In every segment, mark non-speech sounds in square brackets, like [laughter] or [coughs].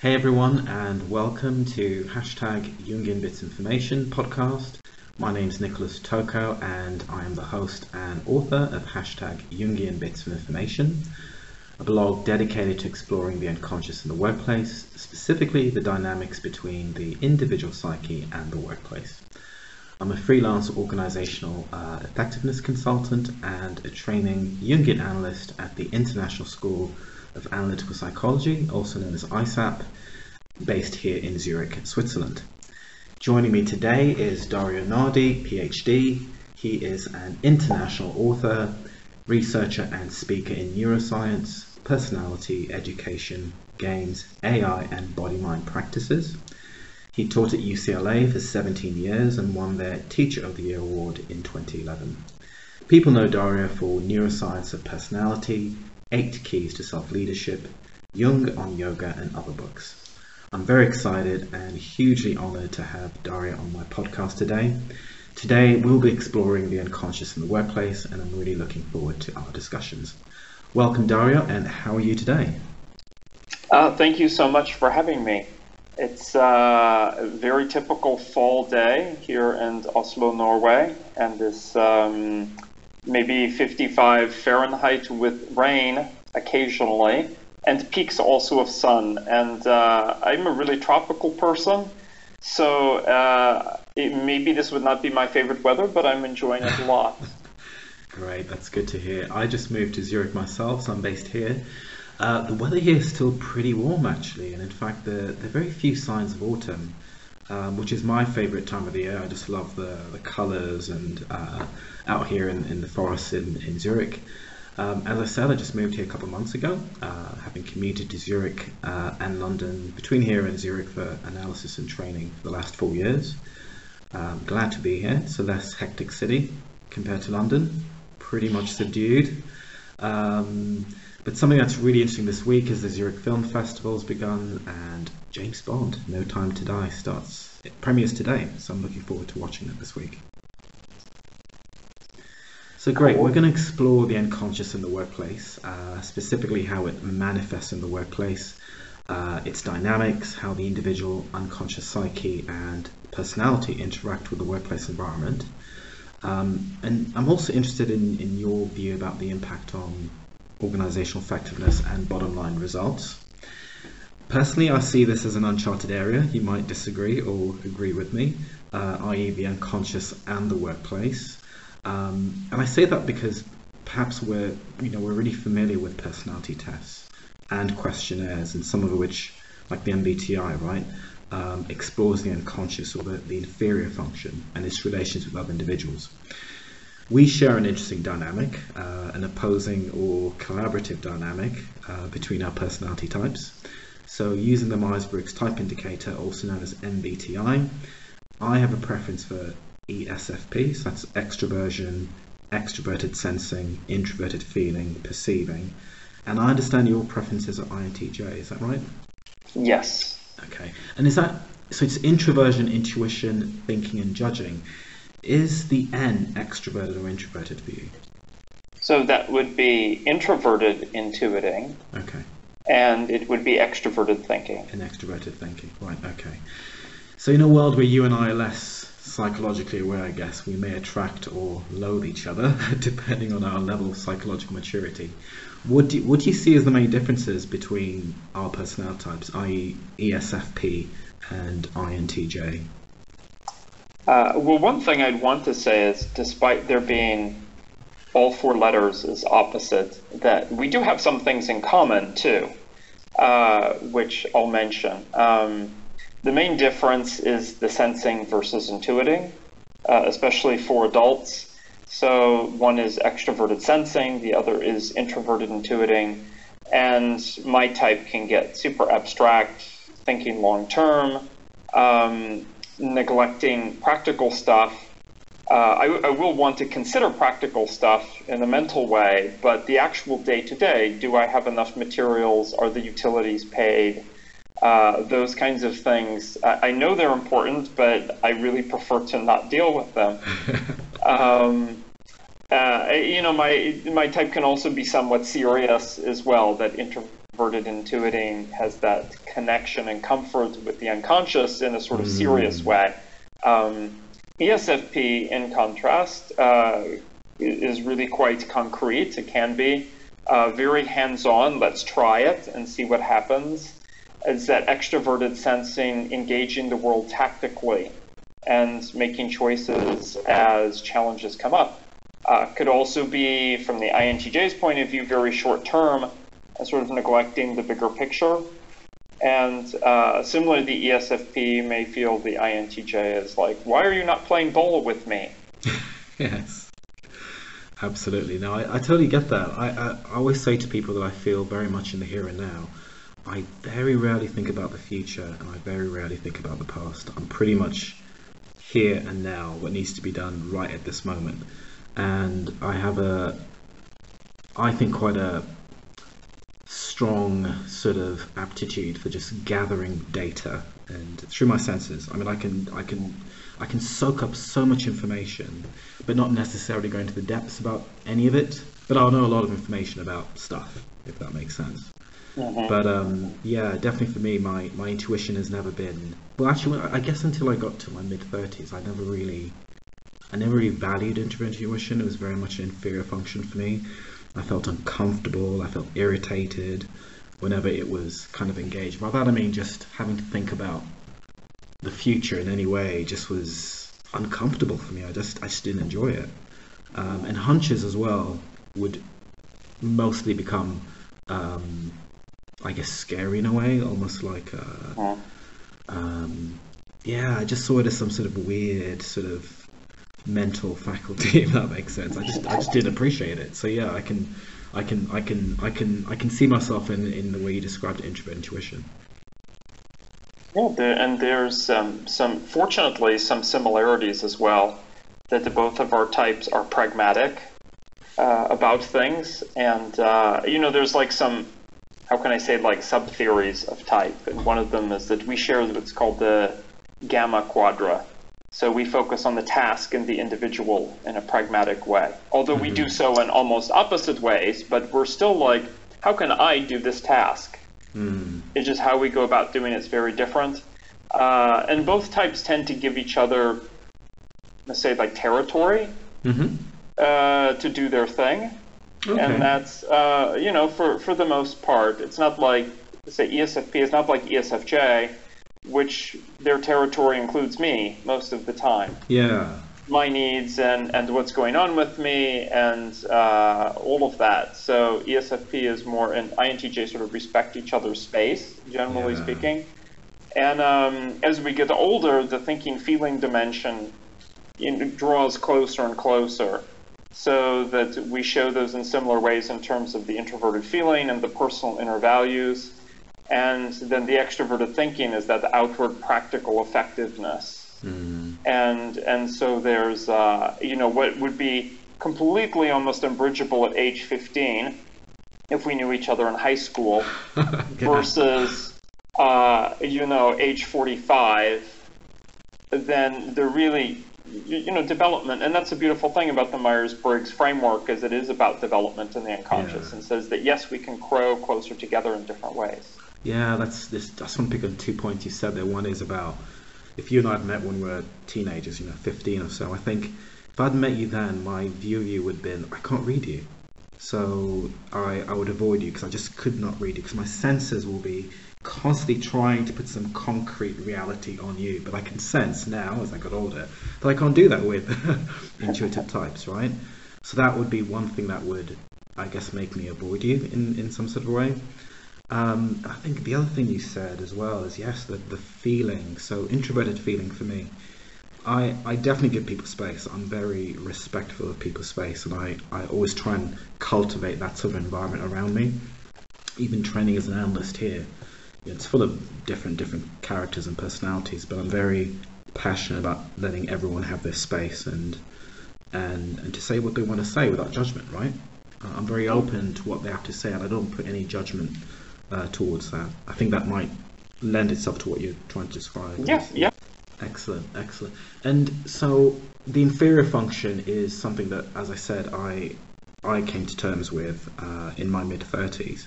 Hey everyone, and welcome to hashtag Jungian Bits Information podcast. My name is Nicholas Toko, and I am the host and author of hashtag Jungian Bits of Information, a blog dedicated to exploring the unconscious in the workplace, specifically the dynamics between the individual psyche and the workplace. I'm a freelance organizational uh, effectiveness consultant and a training Jungian analyst at the International School of Analytical Psychology, also known as ISAP, based here in Zurich, Switzerland. Joining me today is Dario Nardi, PhD. He is an international author, researcher, and speaker in neuroscience, personality, education, games, AI, and body mind practices. He taught at UCLA for 17 years and won their Teacher of the Year award in 2011. People know Dario for Neuroscience of Personality, Eight Keys to Self Leadership, Jung on Yoga, and other books. I'm very excited and hugely honored to have Dario on my podcast today. Today, we'll be exploring the unconscious in the workplace, and I'm really looking forward to our discussions. Welcome, Dario, and how are you today? Uh, thank you so much for having me. It's uh, a very typical fall day here in Oslo, Norway, and this um, maybe 55 Fahrenheit with rain occasionally, and peaks also of sun. And uh, I'm a really tropical person, so uh, it, maybe this would not be my favorite weather, but I'm enjoying it a [laughs] lot. Great, that's good to hear. I just moved to Zurich myself, so I'm based here. Uh, the weather here is still pretty warm actually, and in fact, there, there are very few signs of autumn um, which is my favorite time of the year. I just love the, the colors and uh, out here in, in the forest in, in Zurich. Um, as I said, I just moved here a couple of months ago, uh, having commuted to Zurich uh, and London, between here and Zurich for analysis and training for the last four years. Um, glad to be here. It's a less hectic city compared to London, pretty much subdued. Um, but something that's really interesting this week is the Zurich Film Festival has begun, and James Bond: No Time to Die starts. It premieres today, so I'm looking forward to watching it this week. So great, we're going to explore the unconscious in the workplace, uh, specifically how it manifests in the workplace, uh, its dynamics, how the individual unconscious psyche and personality interact with the workplace environment. Um, and I'm also interested in, in your view about the impact on organizational effectiveness and bottom line results. Personally, I see this as an uncharted area. You might disagree or agree with me, uh, i.e., the unconscious and the workplace. Um, and I say that because perhaps we're, you know, we're really familiar with personality tests and questionnaires, and some of which, like the MBTI, right, um, explores the unconscious or the, the inferior function and its relations with other individuals. We share an interesting dynamic, uh, an opposing or collaborative dynamic uh, between our personality types. So using the Myers-Briggs type indicator, also known as MBTI, I have a preference for ESFP, so that's extroversion, extroverted sensing, introverted feeling, perceiving. And I understand your preferences are INTJ, is that right? Yes. Okay. And is that, so it's introversion, intuition, thinking, and judging. Is the N extroverted or introverted for you? So that would be introverted intuiting. Okay. And it would be extroverted thinking. And extroverted thinking, right, okay. So in a world where you and I are less psychologically aware, I guess, we may attract or loathe each other [laughs] depending on our level of psychological maturity. What do, you, what do you see as the main differences between our personality types, i.e., ESFP and INTJ? Uh, well, one thing I'd want to say is, despite there being all four letters as opposite, that we do have some things in common too, uh, which I'll mention. Um, the main difference is the sensing versus intuiting, uh, especially for adults. So one is extroverted sensing, the other is introverted intuiting, and my type can get super abstract, thinking long term. Um, neglecting practical stuff. Uh, I, I, will want to consider practical stuff in a mental way, but the actual day to day, do I have enough materials? Are the utilities paid? Uh, those kinds of things. I, I, know they're important, but I really prefer to not deal with them. [laughs] um, uh, you know, my my type can also be somewhat serious as well. That introverted intuiting has that connection and comfort with the unconscious in a sort of mm. serious way. Um, ESFP, in contrast, uh, is really quite concrete. It can be uh, very hands on. Let's try it and see what happens. Is that extroverted sensing engaging the world tactically and making choices as challenges come up. Uh, could also be, from the INTJ's point of view, very short term, sort of neglecting the bigger picture. And uh, similarly, the ESFP may feel the INTJ is like, why are you not playing ball with me? [laughs] yes, absolutely. No, I, I totally get that. I, I, I always say to people that I feel very much in the here and now. I very rarely think about the future and I very rarely think about the past. I'm pretty much here and now, what needs to be done right at this moment. And I have a, I think, quite a strong sort of aptitude for just gathering data and through my senses. I mean, I can, I can, I can soak up so much information, but not necessarily go into the depths about any of it. But I'll know a lot of information about stuff, if that makes sense. Mm-hmm. But um, yeah, definitely for me, my, my intuition has never been. Well, actually, I guess until I got to my mid thirties, I never really, I never really valued intuition. It was very much an inferior function for me. I felt uncomfortable. I felt irritated whenever it was kind of engaged. By that I mean just having to think about the future in any way just was uncomfortable for me. I just I just didn't enjoy it. Um, and hunches as well would mostly become um, I guess scary in a way, almost like uh, um, yeah, I just saw it as some sort of weird sort of mental faculty, [laughs] if that makes sense. I just I just didn't appreciate it. So yeah, I can I can I can I can I can see myself in in the way you described introvert intuition. Yeah, there, and there's um, some fortunately some similarities as well. That the both of our types are pragmatic uh, about things, and uh, you know, there's like some how can I say like sub theories of type, and one of them is that we share what's called the gamma quadra. So we focus on the task and the individual in a pragmatic way. Although mm-hmm. we do mm-hmm. so in almost opposite ways, but we're still like, how can I do this task? Mm. It's just how we go about doing it is very different. Uh, and both types tend to give each other, let's say, like territory mm-hmm. uh, to do their thing. Okay. And that's, uh, you know, for, for the most part, it's not like, say, ESFP is not like ESFJ, which their territory includes me most of the time. Yeah. My needs and, and what's going on with me and uh, all of that. So ESFP is more, and INTJ sort of respect each other's space, generally yeah. speaking. And um, as we get older, the thinking feeling dimension know, draws closer and closer so that we show those in similar ways in terms of the introverted feeling and the personal inner values. And then the extroverted thinking is that the outward practical effectiveness. Mm. And and so there's uh, you know what would be completely almost unbridgeable at age 15 if we knew each other in high school [laughs] versus uh, you know age 45 then the really you know development and that's a beautiful thing about the myers-briggs framework is it is about development in the unconscious yeah. and says that yes we can grow closer together in different ways. Yeah that's this i just want to pick on two points you said there. One is about if you and i had met when we were teenagers you know 15 or so i think if i'd met you then my view of you would have been i can't read you. So i i would avoid you because i just could not read you because my senses will be constantly trying to put some concrete reality on you. But I can sense now, as I got older, that I can't do that with [laughs] intuitive types, right? So that would be one thing that would, I guess, make me avoid you in, in some sort of way. Um, I think the other thing you said as well is yes, the, the feeling. So introverted feeling for me. I, I definitely give people space. I'm very respectful of people's space, and I, I always try and cultivate that sort of environment around me. Even training as an analyst here, it's full of different different characters and personalities, but I'm very passionate about letting everyone have their space and and and to say what they want to say without judgment, right? Uh, I'm very open to what they have to say, and I don't put any judgment uh, towards that. I think that might lend itself to what you're trying to describe. Yeah, yeah. Excellent, excellent. And so the inferior function is something that, as I said, I I came to terms with uh, in my mid 30s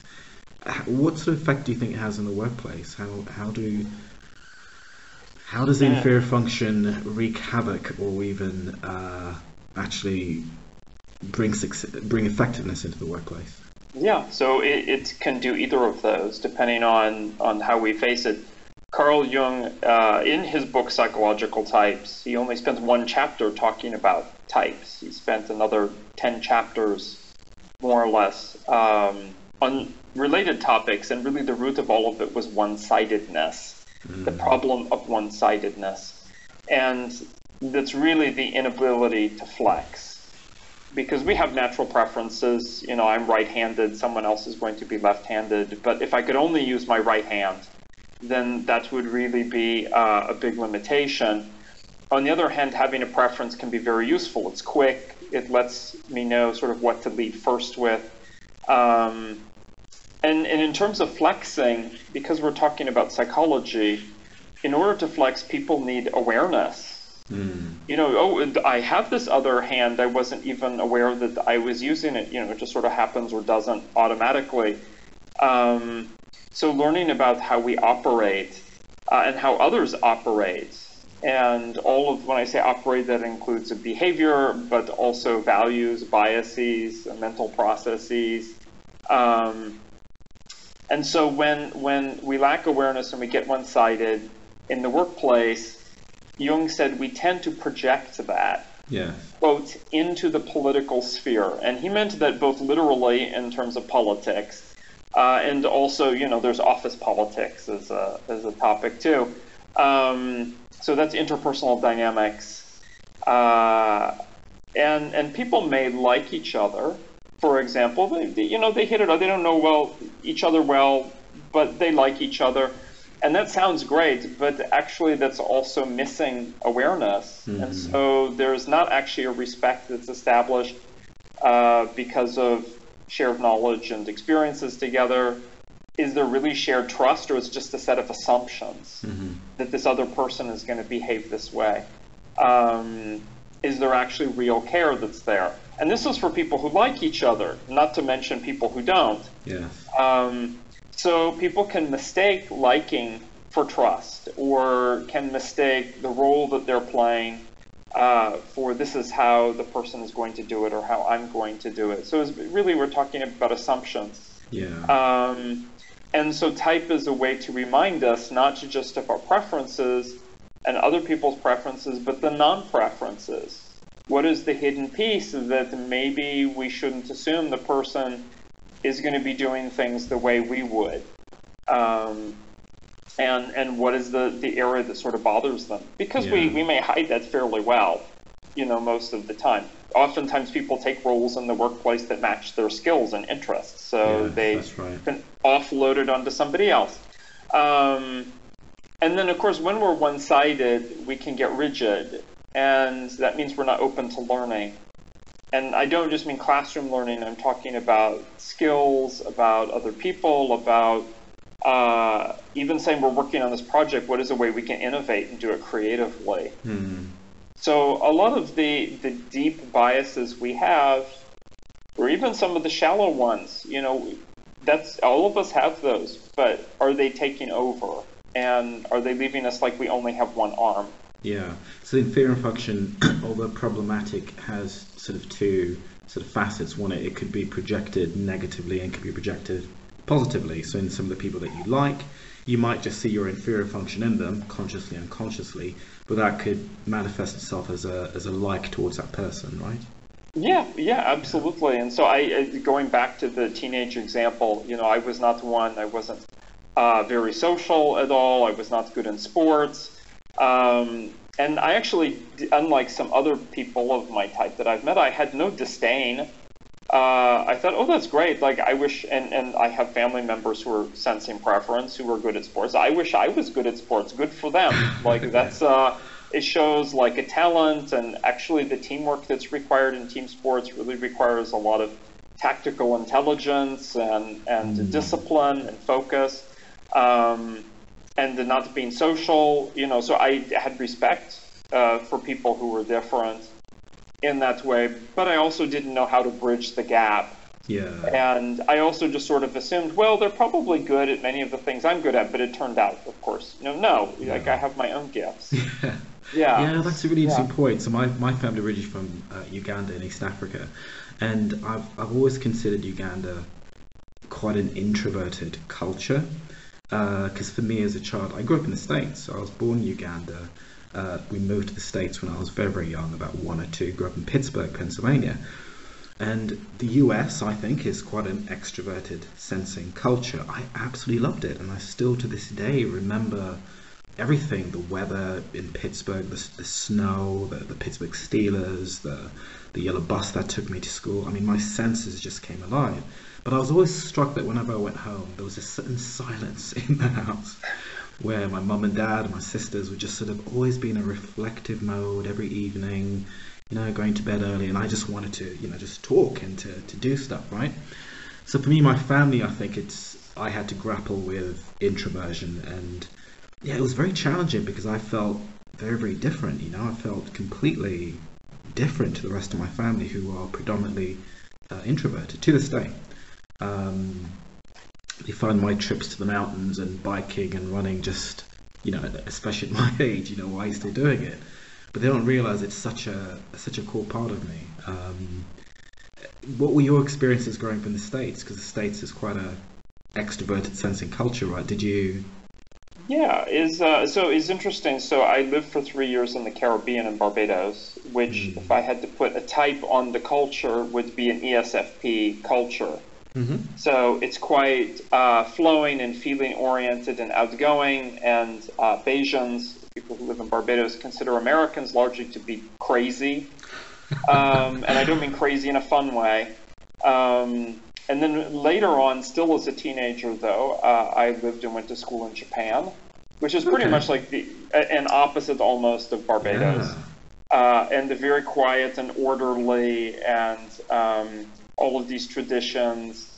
what sort of effect do you think it has in the workplace? How how do how does the yeah. inferior function wreak havoc or even uh, actually bring success, bring effectiveness into the workplace? Yeah, so it, it can do either of those depending on on how we face it. Carl Jung, uh, in his book Psychological Types, he only spends one chapter talking about types. He spent another 10 chapters, more or less, um, on related topics, and really the root of all of it was one sidedness, mm. the problem of one sidedness. And that's really the inability to flex. Because we have natural preferences, you know, I'm right handed, someone else is going to be left handed, but if I could only use my right hand, then that would really be uh, a big limitation. On the other hand, having a preference can be very useful. It's quick. It lets me know sort of what to lead first with. Um, and, and in terms of flexing, because we're talking about psychology, in order to flex, people need awareness. Mm. You know, oh, I have this other hand. I wasn't even aware that I was using it. You know, it just sort of happens or doesn't automatically. Um, so learning about how we operate uh, and how others operate, and all of when I say operate, that includes a behavior, but also values, biases, mental processes. Um, and so when when we lack awareness and we get one-sided in the workplace, Jung said we tend to project that yeah. quote into the political sphere, and he meant that both literally in terms of politics uh, and also, you know, there's office politics as a, as a topic too. Um, so that's interpersonal dynamics. Uh, and, and people may like each other. For example, they, they, you know, they hit it, they don't know well each other well, but they like each other. And that sounds great, but actually that's also missing awareness. Mm-hmm. And so there's not actually a respect that's established uh, because of shared knowledge and experiences together, is there really shared trust or is it just a set of assumptions mm-hmm. that this other person is going to behave this way? Um, is there actually real care that's there? And this is for people who like each other, not to mention people who don't. Yeah. Um, so people can mistake liking for trust or can mistake the role that they're playing uh, for this is how the person is going to do it or how I'm going to do it. So really we're talking about assumptions. Yeah. Um, and so type is a way to remind us not to just of our preferences and other people's preferences, but the non-preferences. What is the hidden piece that maybe we shouldn't assume the person is going to be doing things the way we would? Um, and and what is the the area that sort of bothers them because yeah. we we may hide that fairly well you know most of the time oftentimes people take roles in the workplace that match their skills and interests so yeah, they right. can offload it onto somebody else um, and then of course when we're one-sided we can get rigid and that means we're not open to learning and I don't just mean classroom learning, I'm talking about skills, about other people, about uh, even saying we're working on this project, what is a way we can innovate and do it creatively? Hmm. So a lot of the the deep biases we have, or even some of the shallow ones, you know, that's all of us have those, but are they taking over? And are they leaving us like we only have one arm? Yeah. So the inferior function, [coughs] although problematic, has sort of two sort of facets. One, it could be projected negatively and could be projected positively. So in some of the people that you like, you might just see your inferior function in them, consciously unconsciously, but that could manifest itself as a as a like towards that person, right? Yeah, yeah, absolutely. And so I, going back to the teenage example, you know, I was not one. I wasn't uh, very social at all. I was not good in sports. Um, and I actually, unlike some other people of my type that I've met, I had no disdain uh, I thought, oh, that's great. Like, I wish, and, and I have family members who are sensing preference, who are good at sports. I wish I was good at sports. Good for them. [laughs] Like, that's, uh, it shows like a talent, and actually the teamwork that's required in team sports really requires a lot of tactical intelligence and, and mm. discipline and focus. Um, and the not being social, you know, so I had respect uh, for people who were different in that way, but I also didn't know how to bridge the gap Yeah. And I also just sort of assumed, well, they're probably good at many of the things I'm good at, but it turned out, of course, know, no, yeah. like I have my own gifts. yeah. [laughs] Yeah. Yeah, that's a really interesting yeah. point. So my, my family originally from uh, Uganda in East Africa, and I've I've always considered Uganda quite an introverted culture. Because uh, for me as a child, I grew up in the States. So I was born in Uganda. Uh, we moved to the States when I was very, very young, about one or two. Grew up in Pittsburgh, Pennsylvania. And the US, I think, is quite an extroverted, sensing culture. I absolutely loved it, and I still to this day remember everything the weather in Pittsburgh, the, the snow, the, the Pittsburgh Steelers, the, the yellow bus that took me to school. I mean, my senses just came alive. But I was always struck that whenever I went home, there was a certain silence [laughs] in the house where my mum and dad and my sisters would just sort of always be in a reflective mode every evening you know, going to bed early, and I just wanted to, you know, just talk and to, to do stuff, right? So for me, my family, I think it's I had to grapple with introversion, and yeah, it was very challenging because I felt very, very different. You know, I felt completely different to the rest of my family who are predominantly uh, introverted to this day. Um, they find my trips to the mountains and biking and running just, you know, especially at [laughs] my age, you know, why are you still doing it? but they don't realize it's such a such a core part of me. Um, what were your experiences growing up in the states? Because the states is quite a extroverted sensing culture, right? Did you? Yeah, is uh, so is interesting. So I lived for three years in the Caribbean in Barbados, which, mm. if I had to put a type on the culture, would be an ESFP culture. Mm-hmm. So it's quite uh, flowing and feeling oriented and outgoing, and uh, Bajans people who live in Barbados consider Americans largely to be crazy. [laughs] Um, and I don't mean crazy in a fun way. Um, and then later on, still as a teenager, though, uh, I lived and went to school in Japan, which is pretty okay. much like the an opposite almost of Barbados. Yeah. Uh, and the very quiet and orderly, and um, all of these traditions,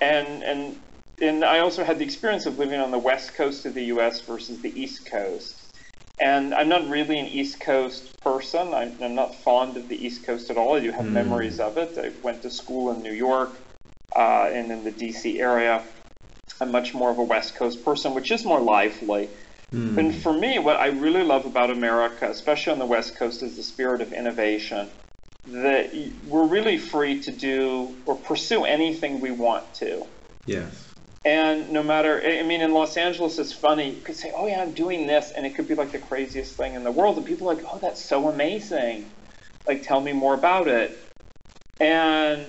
and and and I also had the experience of living on the west coast of the U.S. versus the east coast. And I'm not really an East Coast person. I'm, I'm not fond of the East Coast at all. I do have mm. memories of it. I went to school in New York uh, and in the DC area. I'm much more of a West Coast person, which is more lively. Mm. And for me, what I really love about America, especially on the West Coast, is the spirit of innovation. That we're really free to do or pursue anything we want to. Yes. And no matter, I mean, in Los Angeles, it's funny. You could say, oh, yeah, I'm doing this, and it could be like the craziest thing in the world. And people are like, oh, that's so amazing. Like, tell me more about it. And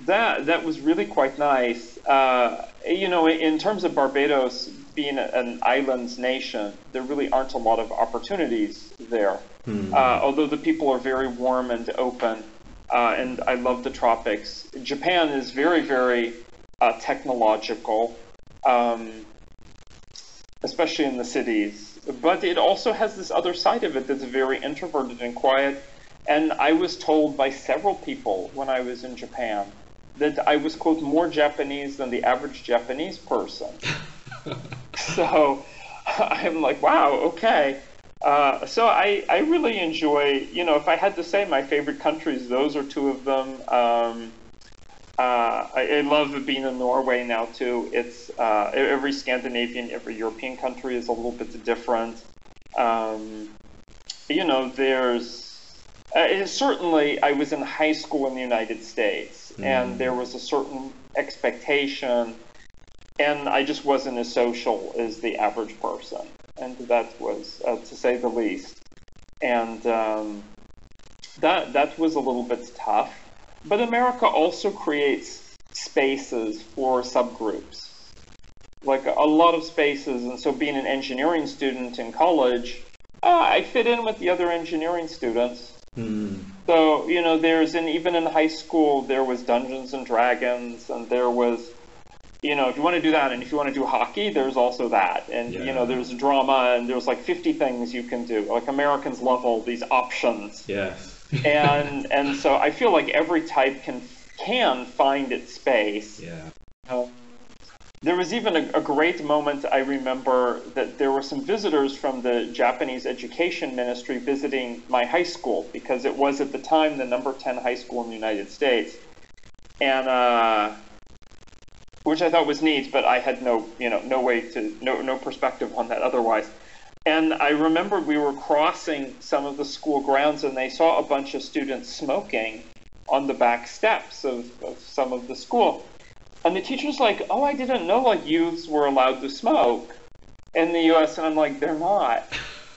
that that was really quite nice. Uh, you know, in terms of Barbados being an islands nation, there really aren't a lot of opportunities there. Hmm. Uh, although the people are very warm and open, uh, and I love the tropics. Japan is very, very uh, technological, um, especially in the cities. But it also has this other side of it that's very introverted and quiet. And I was told by several people when I was in Japan that I was, quote, more Japanese than the average Japanese person. [laughs] so I'm like, wow, okay. Uh, so I, I really enjoy, you know, if I had to say my favorite countries, those are two of them. Um, uh, I, I, love being in Norway now too. It's uh, every Scandinavian, every European country is a little bit different. Um, you know, there's uh, certainly I was in high school in the United States, mm. and there was a certain expectation, and I just wasn't as social as the average person, and that was uh, to say the least. And um, that that was a little bit tough. But America also creates spaces for subgroups, like a lot of spaces. And so, being an engineering student in college, uh, I fit in with the other engineering students. Mm. So, you know, there's, and even in high school, there was Dungeons and Dragons, and there was, you know, if you want to do that, and if you want to do hockey, there's also that. And, yeah. you know, there's drama, and there's like 50 things you can do. Like Americans love all these options. Yes and [laughs] and so I feel like every type can can find its space. Yeah. Um, there was even a, a, great moment I remember that there were some visitors from the Japanese Education Ministry visiting my high school because it was at the time the number 10 high school in the United States. and uh, which I thought was neat, but I had no, you know, no way to, no, no perspective on that otherwise. And I remember we were crossing some of the school grounds, and they saw a bunch of students smoking on the back steps of, of some of the school. And the teacher's like, "Oh, I didn't know like youths were allowed to smoke in the U.S." And I'm like, "They're not." [laughs]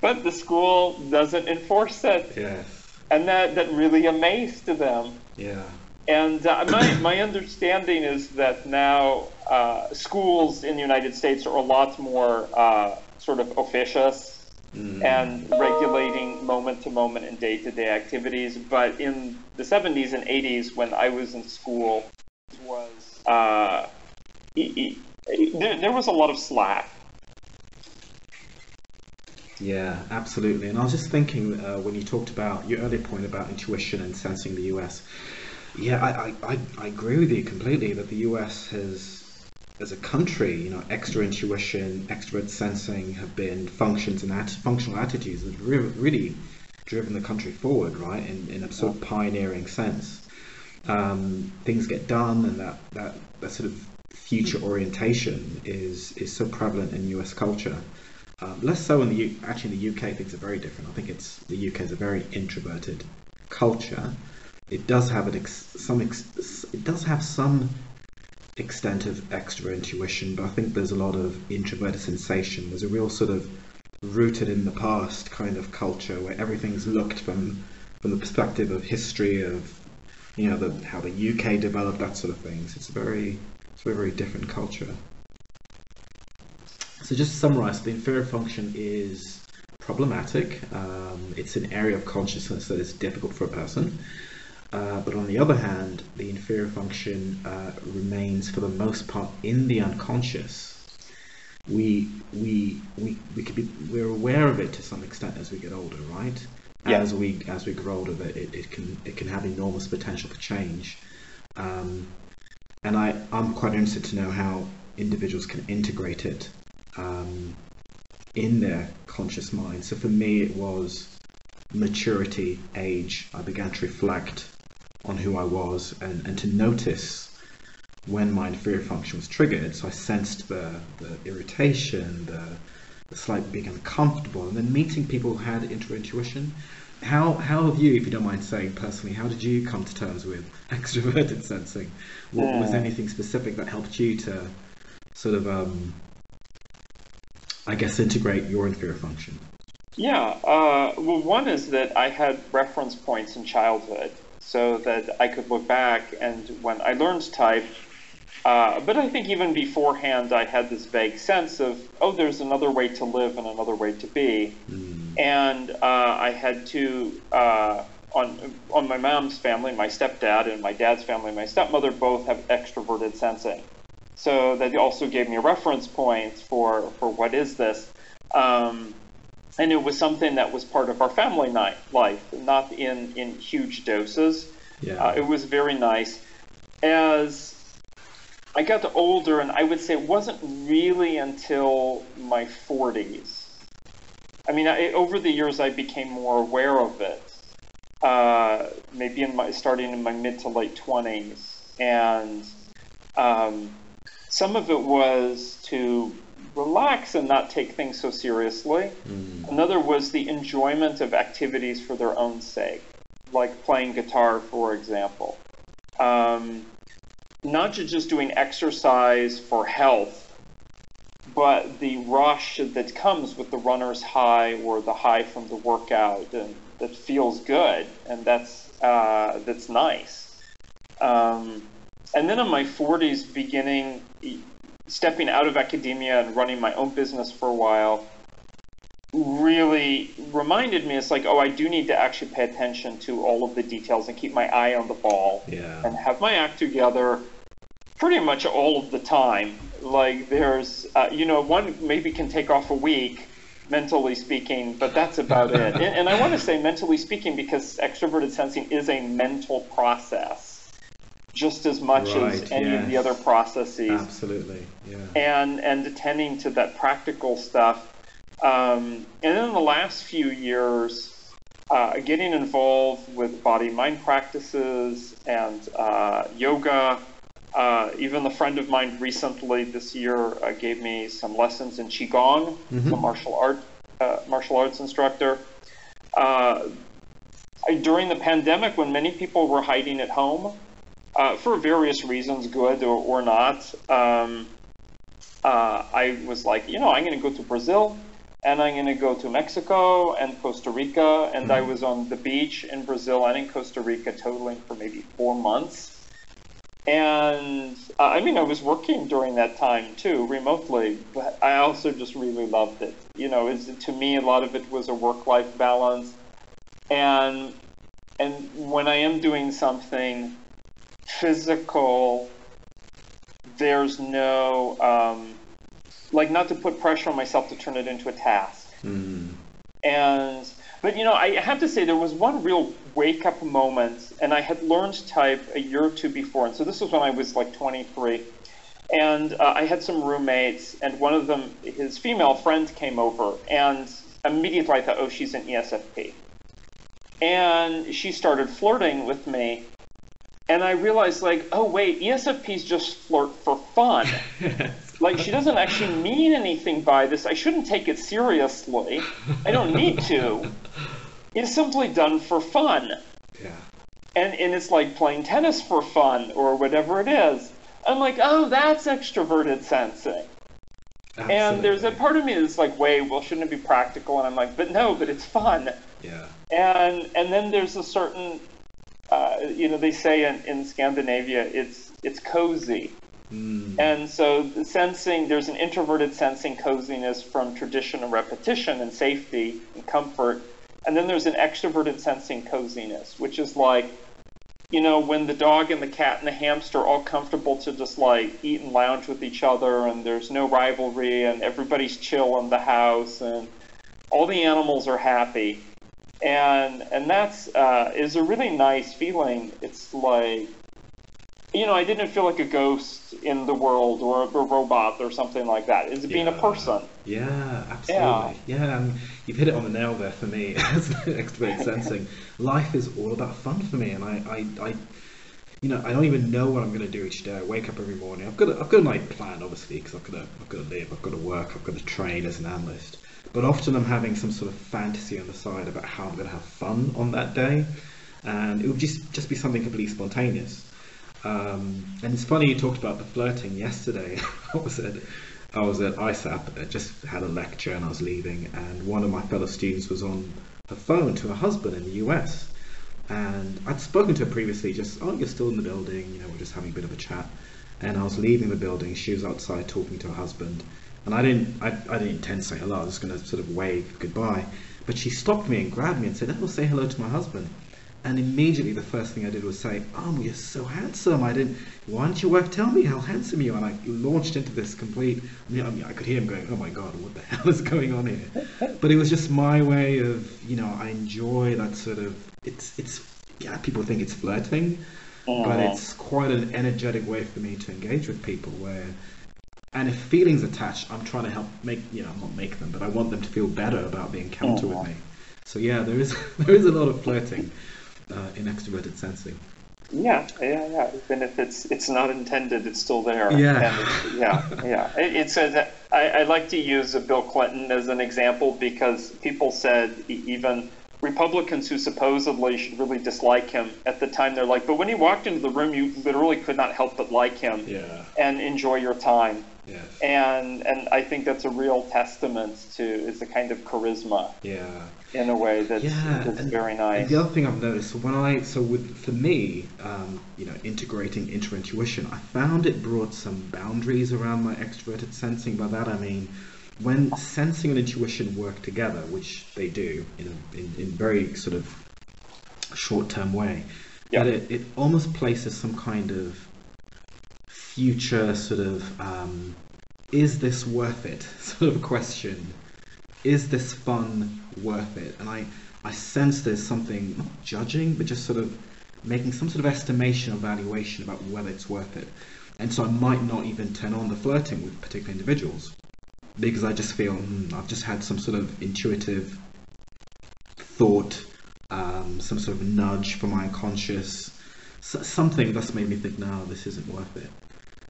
but the school doesn't enforce it. Yes. And that, that really amazed them. Yeah. And uh, my, [coughs] my understanding is that now uh, schools in the United States are a lot more uh, sort of officious mm. and regulating moment to moment and day to day activities. But in the 70s and 80s, when I was in school, was uh, there, there was a lot of slack. Yeah, absolutely. And I was just thinking uh, when you talked about your earlier point about intuition and sensing the US. Yeah, I, I, I agree with you completely that the US has as a country, you know, extra intuition, extrovert sensing have been functions and at- functional attitudes that have really, really driven the country forward, right, in, in a sort of pioneering sense. Um, things get done, and that, that, that sort of future orientation is is so prevalent in U.S. culture. Um, less so in the U- actually in the UK, things are very different. I think it's the UK is a very introverted culture. It does have an ex- some ex- it does have some extent of extra intuition, but I think there's a lot of introverted sensation. There's a real sort of rooted in the past kind of culture where everything's looked from from the perspective of history of you know the, how the UK developed that sort of things. It's a very it's a very different culture. So just to summarize, the inferior function is problematic. Um, it's an area of consciousness that is difficult for a person. Uh, but on the other hand, the inferior function uh, remains for the most part in the unconscious. We we we we could be we're aware of it to some extent as we get older, right? Yeah. As we as we grow older, it, it can it can have enormous potential for change. Um, and I I'm quite interested to know how individuals can integrate it um, in their conscious mind. So for me, it was maturity, age. I began to reflect on who I was and, and to notice when my inferior function was triggered. So I sensed the, the irritation, the, the slight being uncomfortable, and then meeting people who had intuition. How, how have you, if you don't mind saying personally, how did you come to terms with [laughs] extroverted sensing? What, Was anything specific that helped you to sort of, um, I guess, integrate your inferior function? Yeah, uh, well, one is that I had reference points in childhood so that I could look back and when I learned to type, uh, but I think even beforehand I had this vague sense of, oh, there's another way to live and another way to be. Mm. And uh, I had to, uh, on, on my mom's family, my stepdad and my dad's family, my stepmother both have extroverted sensing. So that also gave me a reference point for, for what is this. Um, and it was something that was part of our family night life, not in in huge doses. Yeah. Uh, it was very nice. As I got older, and I would say it wasn't really until my 40s. I mean, I, over the years, I became more aware of it. Uh, maybe in my starting in my mid to late 20s, and um, some of it was to relax and not take things so seriously. Mm. Another was the enjoyment of activities for their own sake, like playing guitar, for example. Um, not just doing exercise for health, but the rush that comes with the runner's high or the high from the workout and that feels good and that's uh, that's nice. Um, and then in my 40s, beginning stepping out of academia and running my own business for a while really reminded me it's like oh i do need to actually pay attention to all of the details and keep my eye on the ball yeah. and have my act together pretty much all of the time. Like there's uh, you know one maybe can take off a week mentally speaking but that's about it. [laughs] And, and i want to say mentally speaking because extroverted sensing is a mental process just as much right, as any yes. of the other processes. Absolutely, yeah. And and attending to that practical stuff. Um, and then in the last few years, uh, getting involved with body mind practices and uh, yoga. Uh, even a friend of mine recently this year uh, gave me some lessons in qigong, mm-hmm. a martial art uh, martial arts instructor. Uh, I, during the pandemic, when many people were hiding at home for various reasons, good or, or not, um, I was like, you know, I'm going to go to Brazil and I'm going to go to Mexico and Costa Rica. And mm-hmm. I was on the beach in Brazil and in Costa Rica, totaling for maybe four months. And uh, I mean, I was working during that time too, remotely. But I also just really loved it. You know, it's, to me, a lot of it was a work-life balance. And and when I am doing something physical, there's no um, like not to put pressure on myself to turn it into a task. Mm. And but you know, I have to say there was one real wake up moment, and I had learned type a year or two before, and so this was when I was like 23. And uh, I had some roommates, and one of them, his female friend, came over, and immediately I thought, oh, she's an ESFP. And she started flirting with me, and I realized, like, oh, wait, ESFPs just flirt for fun. [laughs] Like she doesn't actually mean anything by this. I shouldn't take it seriously. I don't need to. It's simply done for fun. Yeah. And and it's like playing tennis for fun or whatever it is. I'm like, oh, that's extroverted sensing. Absolutely. And there's a part of me that's like, wait, well, shouldn't it be practical? And I'm like, but no, but it's fun. Yeah. And and then there's a certain, uh, you know, they say in, in Scandinavia, it's it's cozy. Mm. And so the sensing, there's an introverted sensing coziness from tradition and repetition and safety and comfort. And then there's an extroverted sensing coziness, which is like, you know, when the dog and the cat and the hamster are all comfortable to just like eat and lounge with each other and there's no rivalry and everybody's chill in the house and all the animals are happy. And and that's uh, is a really nice feeling. It's like you know, I didn't feel like a ghost in the world or a robot or something like that. It's being a person. Yeah, absolutely. Yeah, yeah um, you've hit it on the nail there for me [laughs] as extrovert sensing. Life is all about fun for me, and I, I, I, you know, I don't even know what I'm going to do each day. I wake up every morning. I've got, a, I've got a night plan, obviously, because I've got to, I've got to live, I've got to work, I've got to train as an analyst. But often I'm having some sort of fantasy on the side about how I'm going to have fun on that day, and it would just just be something completely spontaneous. Um, and it's funny you talked about the flirting yesterday. [laughs] I was at I was at ISAP, I just had a lecture and I was leaving, and one of my fellow students was on her phone to her husband in the US. And I'd spoken to her previously, just, oh, you're still in the building, you know, we're just having a bit of a chat. And I was leaving the building, she was outside talking to her husband. And I didn't, I, I didn't intend to say hello, I was just going to sort of wave goodbye. But she stopped me and grabbed me and said, oh, say hello to my husband. And immediately the first thing I did was say, Oh, you're so handsome. I didn't, why didn't your wife tell me how handsome you are? And I launched into this complete, I mean, I, mean, I could hear him going, Oh my God, what the [laughs] hell is going on here? But it was just my way of, you know, I enjoy that sort of, it's, it's, yeah, people think it's flirting, but it's quite an energetic way for me to engage with people where, and if feelings attached, I'm trying to help make, you know, not make them, but I want them to feel better about the encounter with me. So yeah, there is [laughs] there is a lot of flirting uh, in extroverted sensing. Yeah, yeah, yeah. Even if it's it's not intended, it's still there. Yeah, yeah, yeah. It, it says I, I like to use Bill Clinton as an example because people said even Republicans who supposedly should really dislike him at the time, they're like, but when he walked into the room, you literally could not help but like him yeah. and enjoy your time. Yes. And and I think that's a real testament to it's a kind of charisma. Yeah. In a way that's, yeah. that's very nice. the other thing I've noticed, so when I so with for me, um, you know, integrating intuition, I found it brought some boundaries around my extroverted sensing. By that I mean when sensing and intuition work together, which they do in a in, in very sort of short term way, that it, it almost places some kind of future sort of um, is this worth it [laughs] sort of question. Is this fun worth it? And I, I sense there's something not judging, but just sort of making some sort of estimation or valuation about whether it's worth it. And so I might not even turn on the flirting with particular individuals because I just feel hmm, I've just had some sort of intuitive thought um, some sort of nudge from my unconscious, something that's made me think, no, this isn't worth it.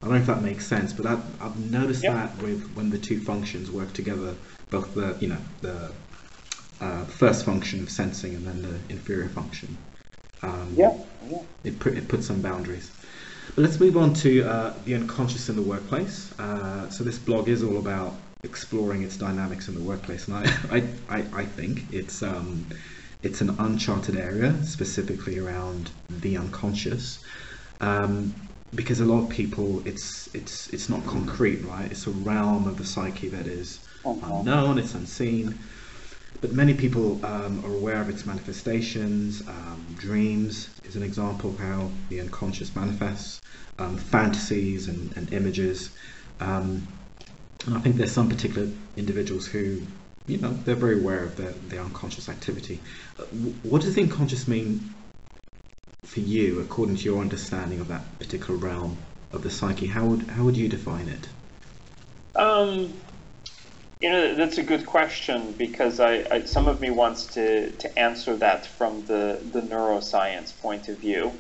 I don't know if that makes sense, but I've, I've noticed yep. that with when the two functions work together, both the you know the uh, first function of sensing and then the inferior function. Um, yeah, yeah. It, put, it puts some boundaries. But let's move on to uh, the unconscious in the workplace. Uh, so this blog is all about exploring its dynamics in the workplace, and I, [laughs] I, I, I think it's um, it's an uncharted area, specifically around the unconscious. Um, because a lot of people, it's it's it's not concrete, right? It's a realm of the psyche that is uh-huh. unknown, it's unseen. But many people um, are aware of its manifestations. Um, dreams is an example of how the unconscious manifests, um, fantasies and, and images. Um, and I think there's some particular individuals who, you know, they're very aware of their, their unconscious activity. Uh, what does the unconscious mean for you, according to your understanding of that particular realm of the psyche? How would how would you define it? Um, you know, that's a good question because I, I, some of me wants to, to answer that from the, the neuroscience point of view.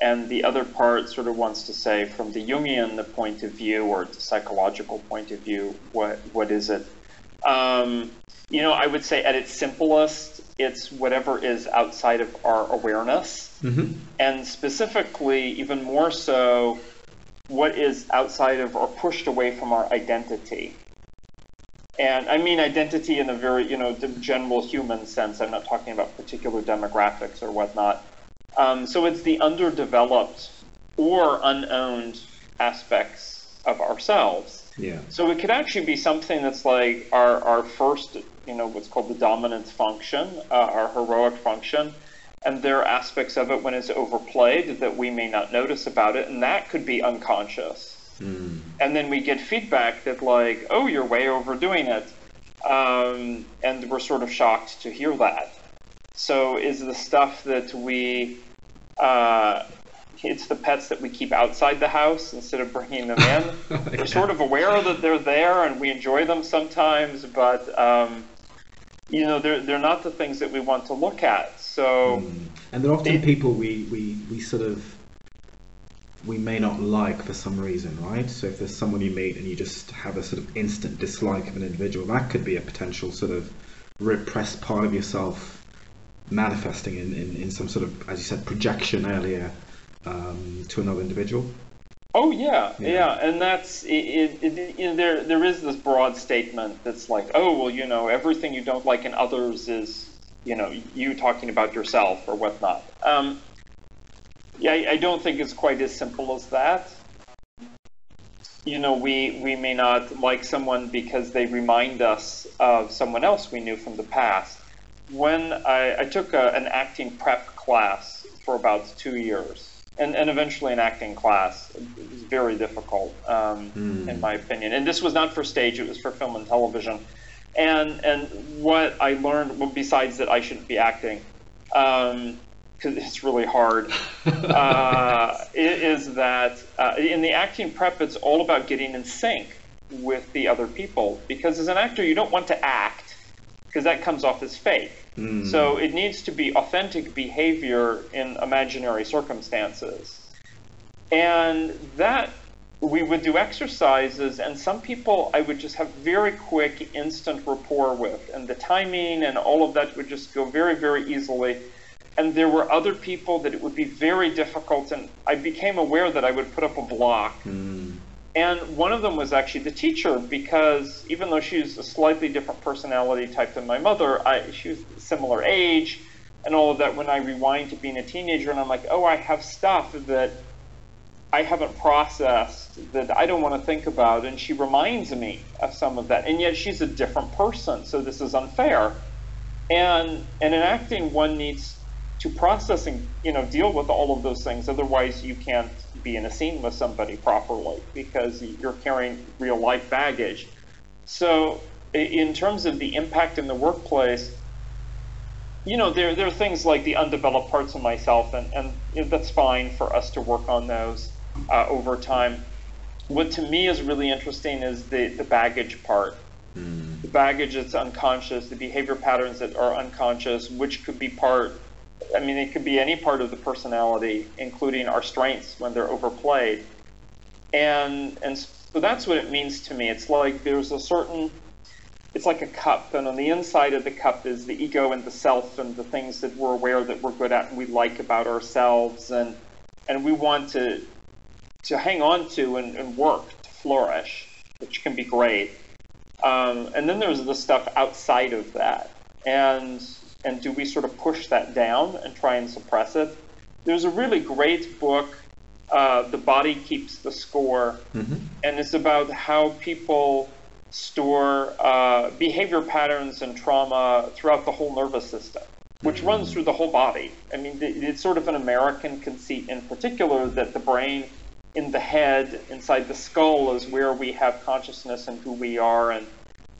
And the other part sort of wants to say from the Jungian point of view or the psychological point of view, what what is it? Um, you know, I would say at its simplest, it's whatever is outside of our awareness. Mm-hmm. And specifically, even more so, what is outside of or pushed away from our identity. And I mean identity in a very, you know, general human sense. I'm not talking about particular demographics or whatnot. Um, so it's the underdeveloped or unowned aspects of ourselves. Yeah. So it could actually be something that's like our, our first, you know, what's called the dominant function, uh, our heroic function. And there are aspects of it when it's overplayed that we may not notice about it, and that could be unconscious. Mm. And then we get feedback that, like, oh, you're way overdoing it. Um, and we're sort of shocked to hear that. So, is the stuff that we, uh, it's the pets that we keep outside the house instead of bringing them in. [laughs] We're sort of aware that they're there and we enjoy them sometimes, but, um, you know, they're, they're not the things that we want to look at. So, mm. and they're often people we, we, we sort of we may not like for some reason, right? So if there's someone you meet and you just have a sort of instant dislike of an individual, that could be a potential sort of repressed part of yourself manifesting in, in, in some sort of, as you said, projection earlier um, to another individual. Oh yeah, yeah, yeah. and that's it, it, it, you know, there. There is this broad statement that's like, oh well, you know, everything you don't like in others is, you know, you talking about yourself or whatnot. Um, yeah, I don't think it's quite as simple as that. You know, we, we may not like someone because they remind us of someone else we knew from the past. When I, I took a, an acting prep class for about two years, and, and eventually an acting class, it was very difficult, um, mm. in my opinion. And this was not for stage, it was for film and television. And, and what I learned, well, besides that I shouldn't be acting, um, because it's really hard, [laughs] uh, is that uh, in the acting prep, it's all about getting in sync with the other people. Because as an actor, you don't want to act because that comes off as fake. Mm. So it needs to be authentic behavior in imaginary circumstances. And that we would do exercises, and some people I would just have very quick, instant rapport with, and the timing and all of that would just go very, very easily and there were other people that it would be very difficult and i became aware that i would put up a block mm. And one of them was actually the teacher because even though she was a slightly different personality type than my mother I, she was similar age and all of that when i rewind to being a teenager and i'm like oh i have stuff that i haven't processed that i don't want to think about and she reminds me of some of that. And yet she's a different person so this is unfair. And and in acting one needs to process and you know deal with all of those things. Otherwise, you can't be in a scene with somebody properly because you're carrying real life baggage. So, in terms of the impact in the workplace, you know, there, there are things like the undeveloped parts of myself, and, and that's fine for us to work on those uh, over time. What to me is really interesting is the, the baggage part. Mm. The baggage that's unconscious, the behavior patterns that are unconscious, which could be part I mean, it could be any part of the personality, including our strengths when they're overplayed. And and so that's what it means to me. It's like there's a certain it's like a cup, and on the inside of the cup is the ego and the self and the things that we're aware that we're good at and we like about ourselves, and and we want to to hang on to and, and work to flourish, which can be great. Um, and then there's the stuff outside of that, and and do we sort of push that down and try and suppress it? There's a really great book, uh, The Body Keeps the Score, mm-hmm. and it's about how people store uh, behavior patterns and trauma throughout the whole nervous system, which mm-hmm. runs through the whole body. I mean, it's sort of an American conceit in particular that the brain in the head, inside the skull, is where we have consciousness and who we are, and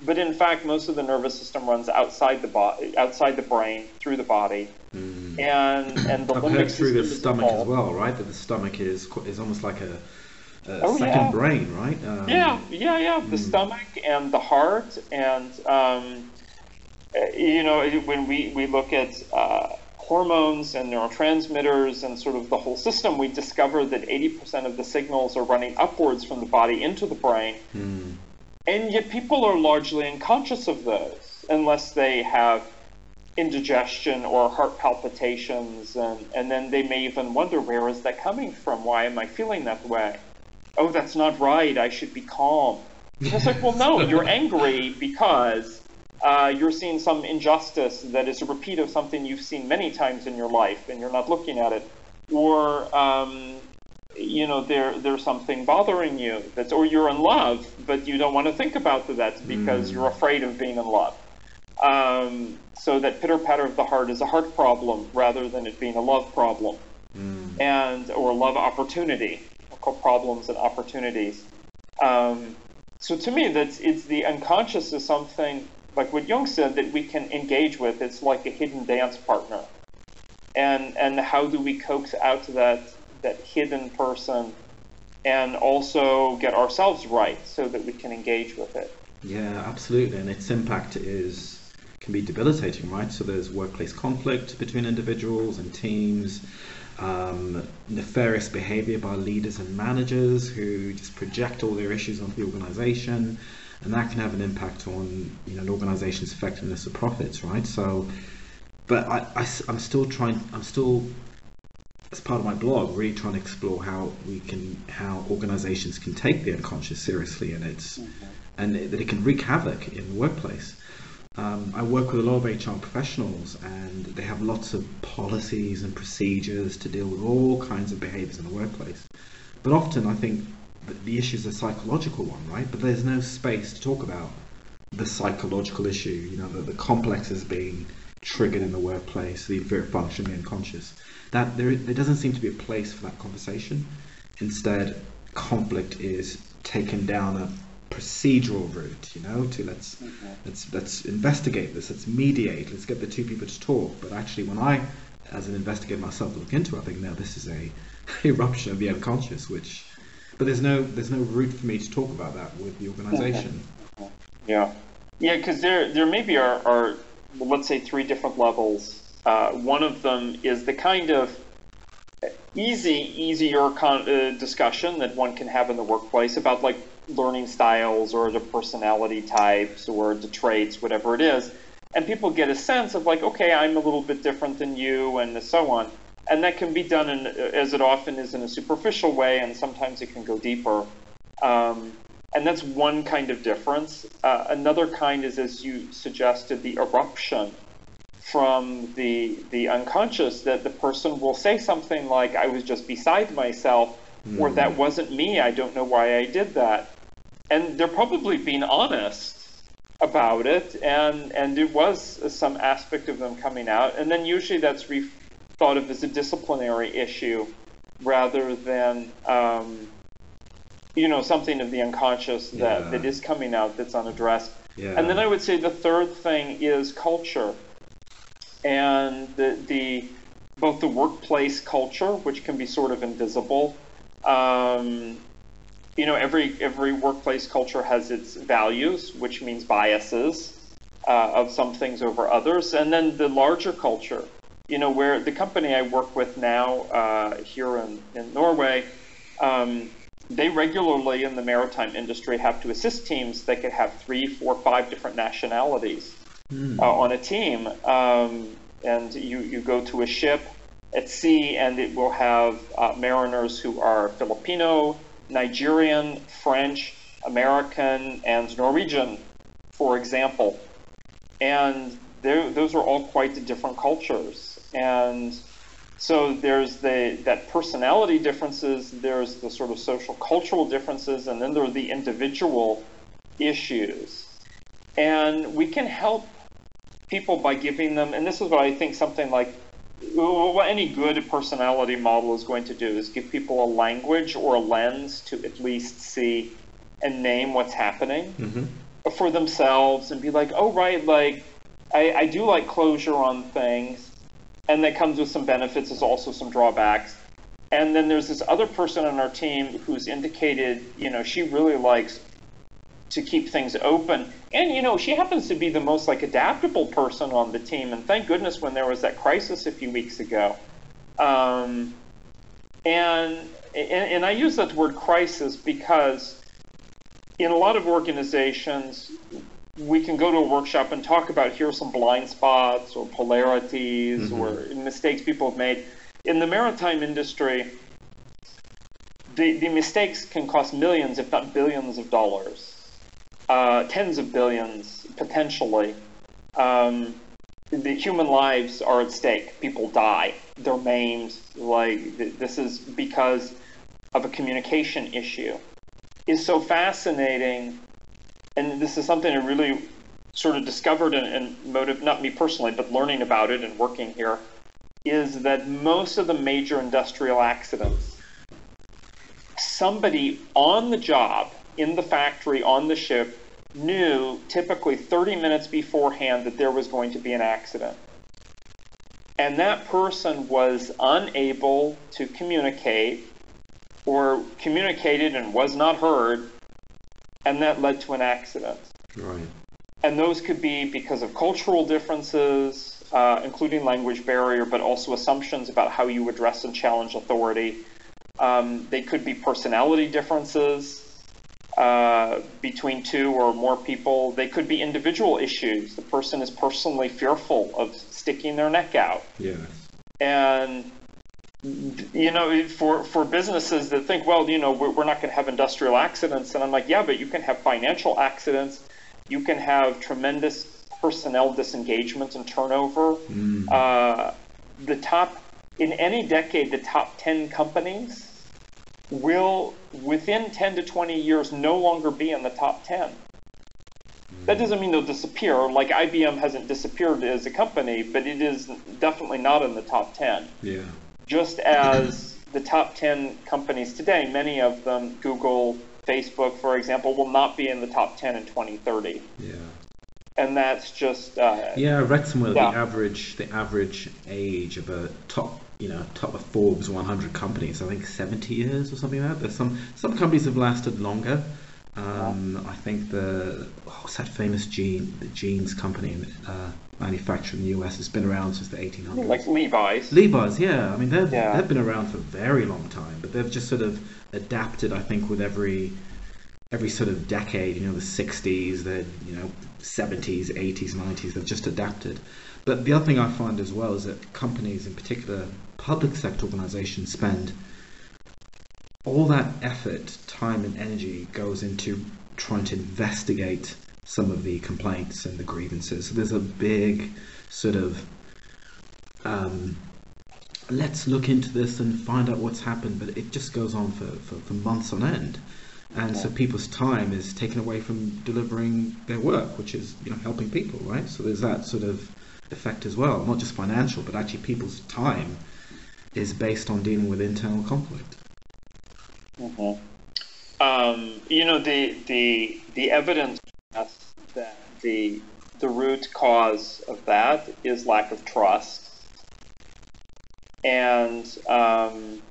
but in fact, most of the nervous system runs outside the body, outside the brain, through the body, mm. and and the I've limbic heard through the stomach as well, right? That the stomach is is almost like a, a oh, second yeah. brain, right? Um, yeah, yeah, yeah. The mm. stomach and the heart, and um, you know, when we we look at uh, hormones and neurotransmitters and sort of the whole system, we discover that 80% of the signals are running upwards from the body into the brain. Mm. And yet people are largely unconscious of those unless they have indigestion or heart palpitations. And, and then they may even wonder, where is that coming from? Why am I feeling that way? Oh, that's not right. I should be calm. it's like, well, no, [laughs] you're angry because uh, you're seeing some injustice that is a repeat of something you've seen many times in your life and you're not looking at it. Or um, you know there there's something bothering you that's or you're in love but you don't want to think about that because mm. you're afraid of being in love. Um, so that pitter patter of the heart is a heart problem rather than it being a love problem. Mm. and or love opportunity problems and opportunities. Um, so to me that's it's the unconscious is something like what Jung said that we can engage with. It's like a hidden dance partner. And and how do we coax out that that hidden person and also get ourselves right so that we can engage with it. Yeah, absolutely. And its impact is can be debilitating, right? So there's workplace conflict between individuals and teams, um, nefarious behavior by leaders and managers who just project all their issues onto the organization, and that can have an impact on you know an organization's effectiveness of profits, right? So, but I, I I'm still trying. I'm still as part of my blog, really trying to explore how we can, how organisations can take the unconscious seriously, and it's, mm-hmm. and that it can wreak havoc in the workplace. Um, I work with a lot of HR professionals, and they have lots of policies and procedures to deal with all kinds of behaviours in the workplace. But often, I think the issue is a psychological one, right? But there's no space to talk about the psychological issue. You know, the, the complexes being triggered in the workplace, the inferior function, the unconscious that there, there doesn't seem to be a place for that conversation. Instead, conflict is taken down a procedural route, you know, to let's mm-hmm. let's let's investigate this, let's mediate, let's get the two people to talk. But actually, when I, as an investigator myself, look into it, I think now this is a [laughs] eruption of the unconscious, which, but there's no there's no route for me to talk about that with the organization. Mm-hmm. Yeah, yeah, because there there maybe are, are well, let's say three different levels uh, one of them is the kind of easy, easier con- uh, discussion that one can have in the workplace about like learning styles or the personality types or the traits, whatever it is. And people get a sense of like, okay, I'm a little bit different than you, and so on. And that can be done in, as it often is, in a superficial way, and sometimes it can go deeper. Um, and that's one kind of difference. Uh, another kind is, as you suggested, the eruption from the the unconscious that the person will say something like I was just beside myself mm. or that hmm. wasn't me I don't know why I did that and they're probably being honest about it and and it was some aspect of them coming out and then usually that's re- thought of as a disciplinary issue rather than um, you know something of the unconscious that, yeah. that is coming out that's unaddressed yeah. and then I would say the third thing is culture and the, the both the workplace culture, which can be sort of invisible. Um, you know, every every workplace culture has its values, which means biases uh, of some things over others, and then the larger culture, you know, where the company I work with now uh, here in, in Norway, um, they regularly in the maritime industry have to assist teams that could have three, four, five different nationalities mm. uh, on a team. Um, and you, you go to a ship at sea and it will have uh, mariners who are Filipino, Nigerian, French, American, and Norwegian, for example. And those are all quite different cultures. And so there's the that personality differences, there's the sort of social cultural differences, and then there are the individual issues. And we can help people by giving them, and this is what I think something like what any good personality model is going to do is give people a language or a lens to at least see and name what's happening mm-hmm. for themselves and be like, oh, right, like I, I do like closure on things, and that comes with some benefits. There's also some drawbacks. And then there's this other person on our team who's indicated, you know, she really likes to keep things open. And you know, she happens to be the most like adaptable person on the team. And thank goodness when there was that crisis a few weeks ago. Um, and, and and I use that word crisis because in a lot of organizations, we can go to a workshop and talk about here are some blind spots or polarities mm-hmm. or mistakes people have made. In the maritime industry, the, the mistakes can cost millions, if not billions of dollars, uh, tens of billions potentially. Um, the human lives are at stake. People die. They're maimed. Like this is because of a communication issue. Is so fascinating and this is something I really sort of discovered and, and motive, not me personally, but learning about it and working here, is that most of the major industrial accidents, somebody on the job, in the factory, on the ship, knew typically 30 minutes beforehand that there was going to be an accident. And that person was unable to communicate or communicated and was not heard and that led to an accident. Right. And those could be because of cultural differences, uh, including language barrier, but also assumptions about how you address and challenge authority. Um, they could be personality differences uh, between two or more people. They could be individual issues. The person is personally fearful of sticking their neck out. Yes. And you know, for, for businesses that think, well, you know, we're, we're not going to have industrial accidents. And I'm like, yeah, but you can have financial accidents. You can have tremendous personnel disengagement and turnover. Mm. Uh, the top, in any decade, the top 10 companies will, within 10 to 20 years, no longer be in the top 10. That doesn't mean they'll disappear. Like IBM hasn't disappeared as a company, but it is definitely not in the top 10. Yeah just as the top 10 companies today, many of them, Google, Facebook, for example, will not be in the top 10 in 2030. Yeah. And that's just. Uh, yeah, I read somewhere yeah. the average the average age of a top you know top of Forbes 100 companies I think 70 years or something like that. There's some some companies have lasted longer. Um, I think the what's that famous jean the jeans company uh, manufactured in the US has been around since the 1800s. Like Levi's. Levi's, yeah. I mean they've yeah. they've been around for a very long time, but they've just sort of adapted. I think with every every sort of decade. You know, the 60s, the you know 70s, 80s, 90s. They've just adapted. But the other thing I find as well is that companies, in particular public sector organisations, spend all that effort, time, and energy goes into trying to investigate some of the complaints and the grievances. So there's a big sort of um, let's look into this and find out what's happened, but it just goes on for, for, for months on end. And so people's time is taken away from delivering their work, which is you know helping people, right? So there's that sort of effect as well, not just financial, but actually people's time is based on dealing with internal conflict. Mm-hmm. Um, you know, the the the evidence that the the root cause of that is lack of trust, and um,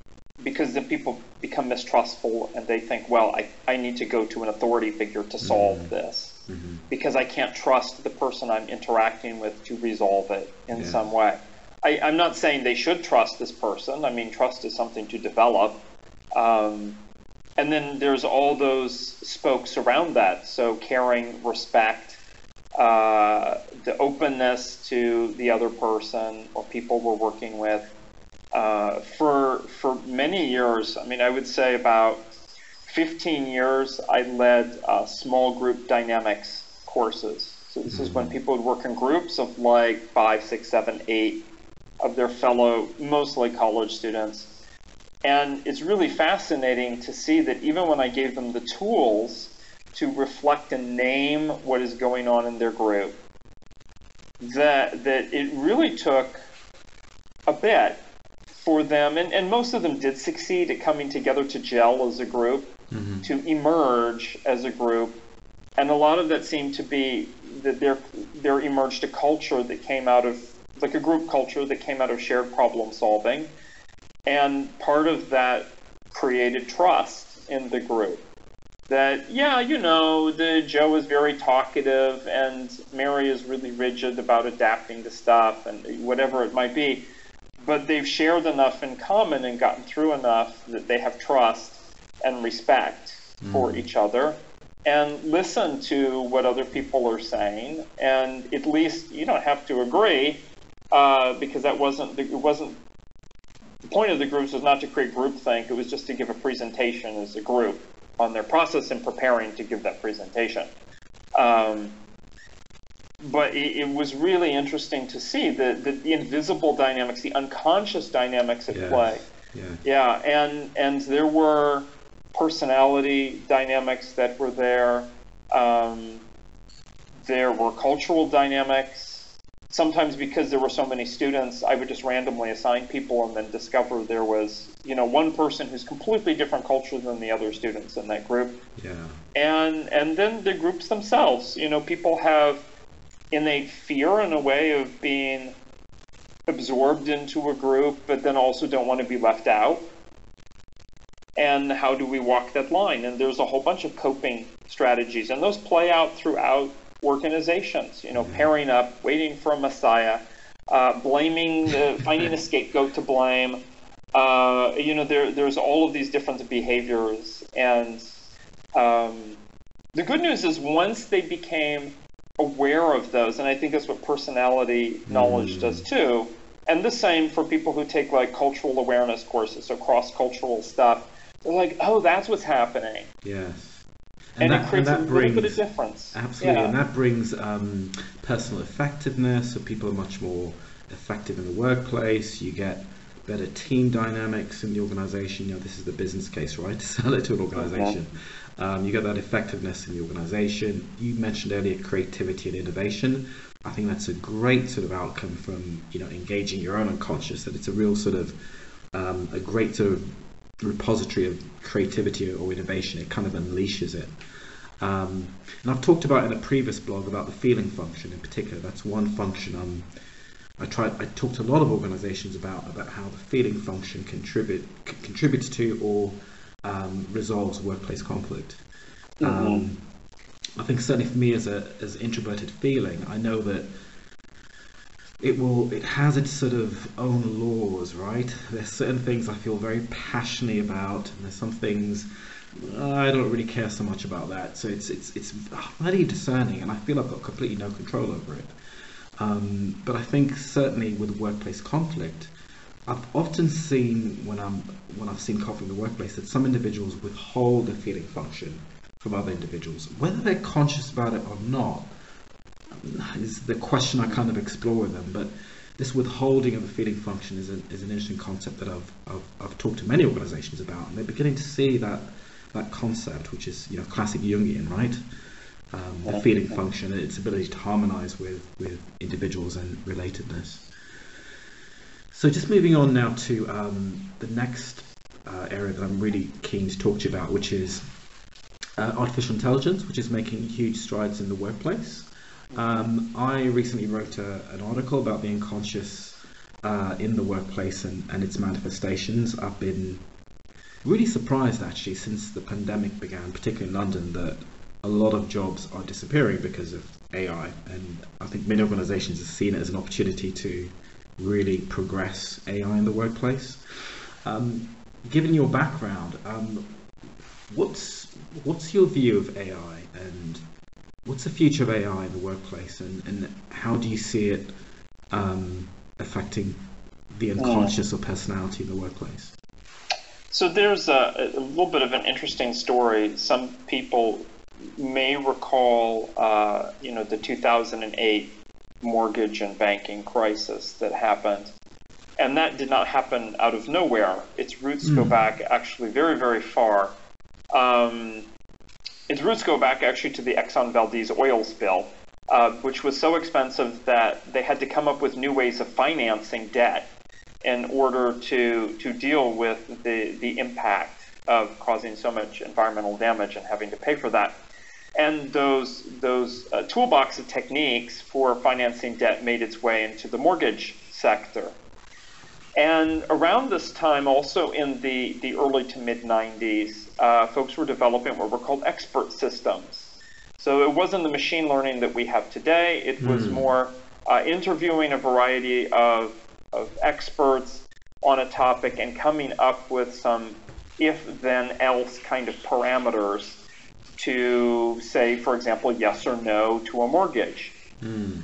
because then people become mistrustful and they think, well, I, I need to go to an authority figure to solve mm-hmm. this mm-hmm. because I can't trust the person I'm interacting with to resolve it in yeah. some way. I, am not saying they should trust this person. I mean, trust is something to develop. Um, and then there's all those spokes around that. So caring, respect, uh, the openness to the other person or people we're working with. Uh, for for many years, I mean, I would say about 15 years, I led uh, small group dynamics courses. So this is when mm-hmm. people would work in groups of like five, six, seven, eight of their fellow, mostly college students. And it's really fascinating to see that even when I gave them the tools to reflect and name what is going on in their group, that that it really took a bit for them, and, and most of them did succeed at coming together to gel as a group, mm-hmm. to emerge as a group. And a lot of that seemed to be that there there emerged a culture that came out of like a group culture that came out of shared problem solving. And part of that created trust in the group. That, yeah, you know, the Joe is very talkative and Mary is really rigid about adapting to stuff and whatever it might be. But they've shared enough in common and gotten through enough that they have trust and respect mm. for each other and listen to what other people are saying. And at least you don't have to agree, uh, because that wasn't it wasn't the point of the groups was not to create groupthink. It was just to give a presentation as a group on their process in preparing to give that presentation. Um, but it, it, was really interesting to see the, the, the, invisible dynamics, the unconscious dynamics at play. Yeah. yeah, and and there were personality dynamics that were there. Um, there were cultural dynamics sometimes because there were so many students, I would just randomly assign people and then discover there was, you know, one person who's completely different culture than the other students in that group. Yeah. And and then the groups themselves, you know, people have innate fear in a way of being absorbed into a group, but then also don't want to be left out. And how do we walk that line? And there's a whole bunch of coping strategies, and those play out throughout organizations, you know, pairing up, waiting for a messiah, uh, blaming, the, [laughs] finding a scapegoat to blame. Uh, you know, there, there's all of these different behaviors. And um, the good news is once they became aware of those, and I think that's what personality knowledge mm. does too, and the same for people who take like cultural awareness courses, so cross cultural stuff. They're like, oh, that's what's happening. Yes and, and that, it creates and that a brings, little bit of difference. Absolutely, yeah. and that brings um, personal effectiveness. So people are much more effective in the workplace. You get better team dynamics in the organization. You know, this is the business case, right? [laughs] To sell it to an organization. Um, you get that effectiveness in the organization. You mentioned earlier creativity and innovation. I think that's a great sort of outcome from you know engaging your own unconscious. That it's a real sort of um, a great sort of repository of creativity or innovation. It kind of unleashes it. Um, and I've talked about in a previous blog about the feeling function in particular. That's one function I'm, I tried. I talked to a lot of organisations about about how the feeling function contribute c- contributes to or um, resolves workplace conflict. Mm-hmm. Um, I think certainly for me as a as introverted feeling, I know that it will it has its sort of own laws, right? There's certain things I feel very passionately about, and there's some things I don't really care so much about that. So it's it's it's very discerning, and I feel I've got completely no control over it. Um, but I think certainly with workplace conflict, I've often seen when I'm when I've seen conflict in the workplace that some individuals withhold the feeling function from other individuals, whether they're conscious about it or not is the question I kind of explore with them. But this withholding of the feeling function is, a, is an interesting concept that I've, I've, I've talked to many organisations about, and they're beginning to see that that concept, which is you know classic Jungian, right? Um, the feeling function, and its ability to harmonise with with individuals and relatedness. So just moving on now to um, the next uh, area that I'm really keen to talk to you about, which is uh, artificial intelligence, which is making huge strides in the workplace. Um, I recently wrote a, an article about the unconscious uh, in the workplace and, and its manifestations. I've been really surprised actually since the pandemic began, particularly in London, that a lot of jobs are disappearing because of AI. And I think many organizations have seen it as an opportunity to really progress AI in the workplace. Um, given your background, um, what's what's your view of AI and what's the future of AI in the workplace and, and how do you see it um, affecting the unconscious or personality in the workplace? So there's a, a, little bit of an interesting story. Some people may recall, uh, you know, the 2008 mortgage and banking crisis that happened. And that did not happen out of nowhere. Its roots mm. go hmm. back actually very, very far. Um, its roots go back actually to the Exxon Valdez oil spill, uh, which was so expensive that they had to come up with new ways of financing debt in order to, to deal with the, the impact of causing so much environmental damage and having to pay for that. And those, those uh, toolbox of techniques for financing debt made its way into the mortgage sector. And around this time, also in the, the early to mid 90s, uh, folks were developing what were called expert systems. So it wasn't the machine learning that we have today, it was mm. more uh, interviewing a variety of, of experts on a topic and coming up with some if then else kind of parameters to say, for example, yes or no to a mortgage. Mm.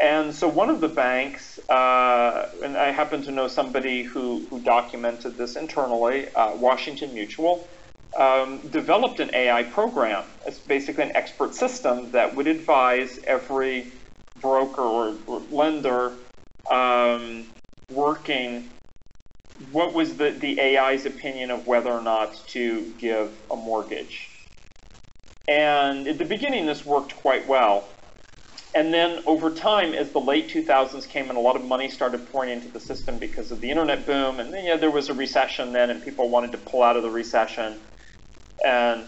And so one of the banks, uh, and I happen to know somebody who, who documented this internally, uh, Washington Mutual, um, developed an AI program. It's basically an expert system that would advise every broker or, or lender um, working what was the, the AI's opinion of whether or not to give a mortgage. And at the beginning, this worked quite well. And then over time, as the late 2000s came and a lot of money started pouring into the system because of the internet boom, and then yeah, there was a recession then, and people wanted to pull out of the recession. And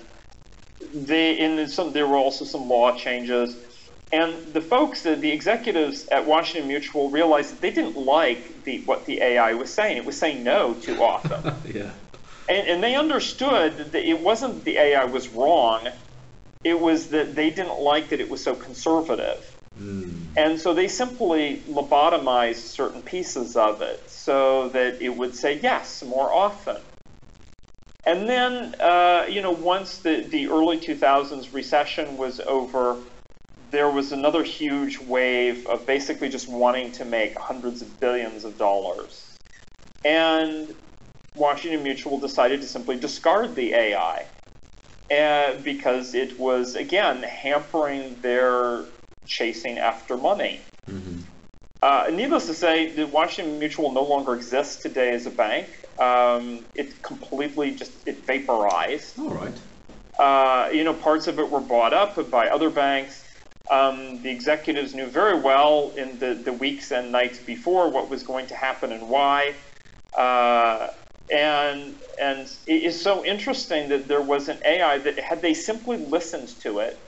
they, in some, there were also some law changes. And the folks, the, the executives at Washington Mutual realized that they didn't like the, what the AI was saying. It was saying no too often. [laughs] yeah. And, and they understood that it wasn't the AI was wrong it was that they didn't like that it was so conservative. Mm. And so they simply lobotomized certain pieces of it so that it would say yes more often. And then, uh, you know, once the, the early 2000s recession was over, there was another huge wave of basically just wanting to make hundreds of billions of dollars. And Washington Mutual decided to simply discard the AI and because it was again hampering their chasing after money. Mm-hmm. Uh, needless to say, the Washington Mutual no longer exists today as a bank. Um, it completely just it vaporized. All right. Uh, you know, parts of it were bought up by other banks. Um, the executives knew very well in the, the weeks and nights before what was going to happen and why. Uh, and and it is so interesting that there was an AI that had they simply listened to it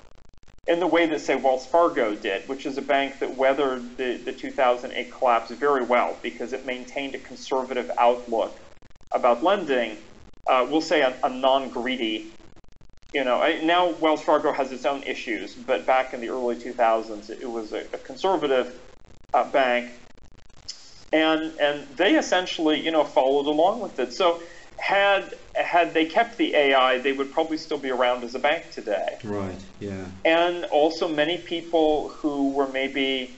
in the way that say Wells Fargo did, which is a bank that weathered the, the 2008 collapse very well because it maintained a conservative outlook about lending. Uh, we'll say a, a non-greedy. You know, now Wells Fargo has its own issues, but back in the early 2000s, it was a, a conservative uh, bank and and they essentially you know followed along with it. So had had they kept the AI, they would probably still be around as a bank today. Right. Yeah. And also many people who were maybe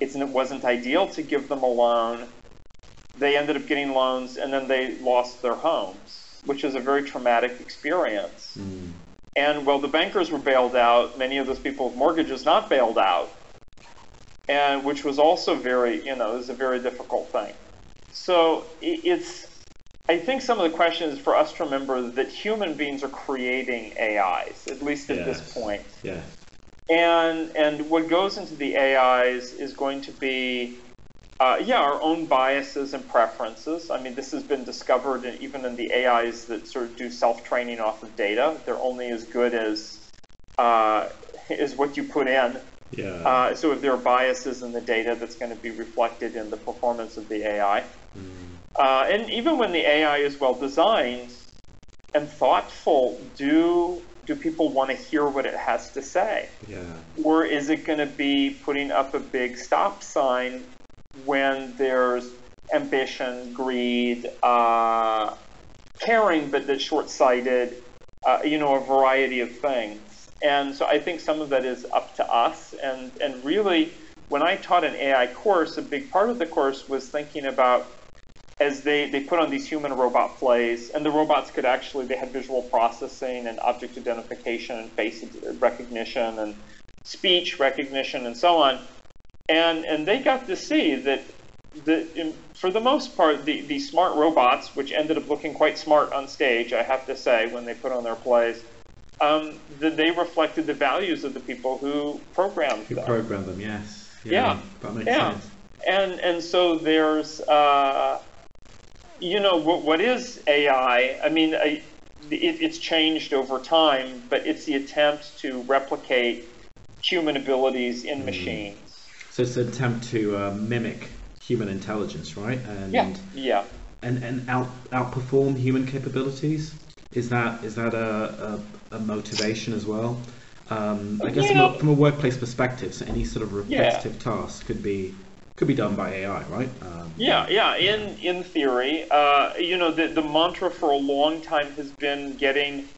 it wasn't ideal to give them a loan. They ended up getting loans and then they lost their homes, which is a very traumatic experience. Mm. And while the bankers were bailed out, many of those people with mortgages not bailed out and which was also very, you know, is a very difficult thing. So it's, I think some of the questions for us to remember that human beings are creating AIs, at least at yes. this point. Yeah. And and what goes into the AIs is going to be, uh, yeah, our own biases and preferences. I mean, this has been discovered in, even in the AIs that sort of do self-training off of data. They're only as good as uh, is what you put in yeah. Uh, so if there are biases in the data, that's going to be reflected in the performance of the AI. Mm. Uh, and even when the AI is well designed and thoughtful, do do people want to hear what it has to say? Yeah. Or is it going to be putting up a big stop sign when there's ambition, greed, uh, caring, but that's short sighted, uh, you know, a variety of things. And so I think some of that is up to us. And, and really, when I taught an AI course, a big part of the course was thinking about as they, they put on these human robot plays, and the robots could actually, they had visual processing and object identification and face recognition and speech recognition and so on. And, and they got to see that the, in, for the most part, the, the smart robots, which ended up looking quite smart on stage, I have to say, when they put on their plays, um, that they reflected the values of the people who programmed who them. programmed them, yes. Yeah, yeah. that makes yeah. sense. And and so there's, uh, you know, what, what is AI? I mean, I, it, it's changed over time, but it's the attempt to replicate human abilities in mm. machines. So it's an attempt to uh, mimic human intelligence, right? And, yeah. Yeah. And and out outperform human capabilities. Is that is that a, a, a motivation as well? Um, I guess from a, from a, workplace perspective, so any sort of repetitive yeah. task could be could be done by AI, right? Um, yeah, yeah. In in theory, uh, you know, the the mantra for a long time has been getting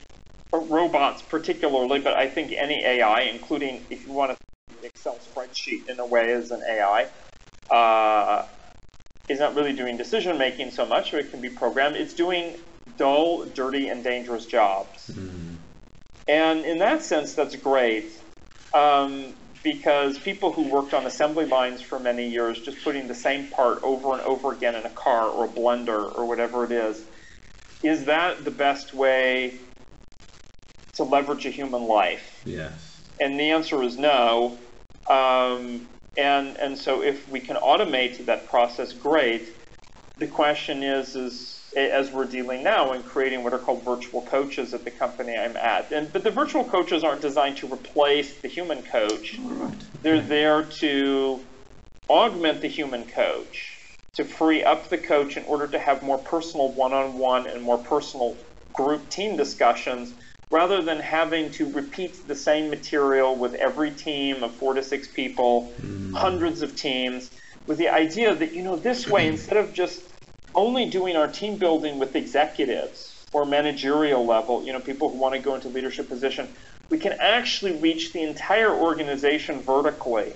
robots, particularly, but I think any AI, including if you want to Excel spreadsheet in a way as an AI, uh, is not really doing decision making so much, or it can be programmed. It's doing dull, dirty, and dangerous jobs. Mm. And in that sense, that's great um, because people who worked on assembly lines for many years, just putting the same part over and over again in a car or a blender or whatever it is, is that the best way to leverage a human life? Yes. And the answer is no. Um, and and so if we can automate that process, great. The question is is as we're dealing now in creating what are called virtual coaches at the company I'm at. And but the virtual coaches aren't designed to replace the human coach. Right. They're there to augment the human coach, to free up the coach in order to have more personal one-on-one and more personal group team discussions rather than having to repeat the same material with every team of four to six people, mm. hundreds of teams, with the idea that, you know, this way, instead of just only doing our team building with executives or managerial level, you know, people who want to go into leadership position, we can actually reach the entire organization vertically.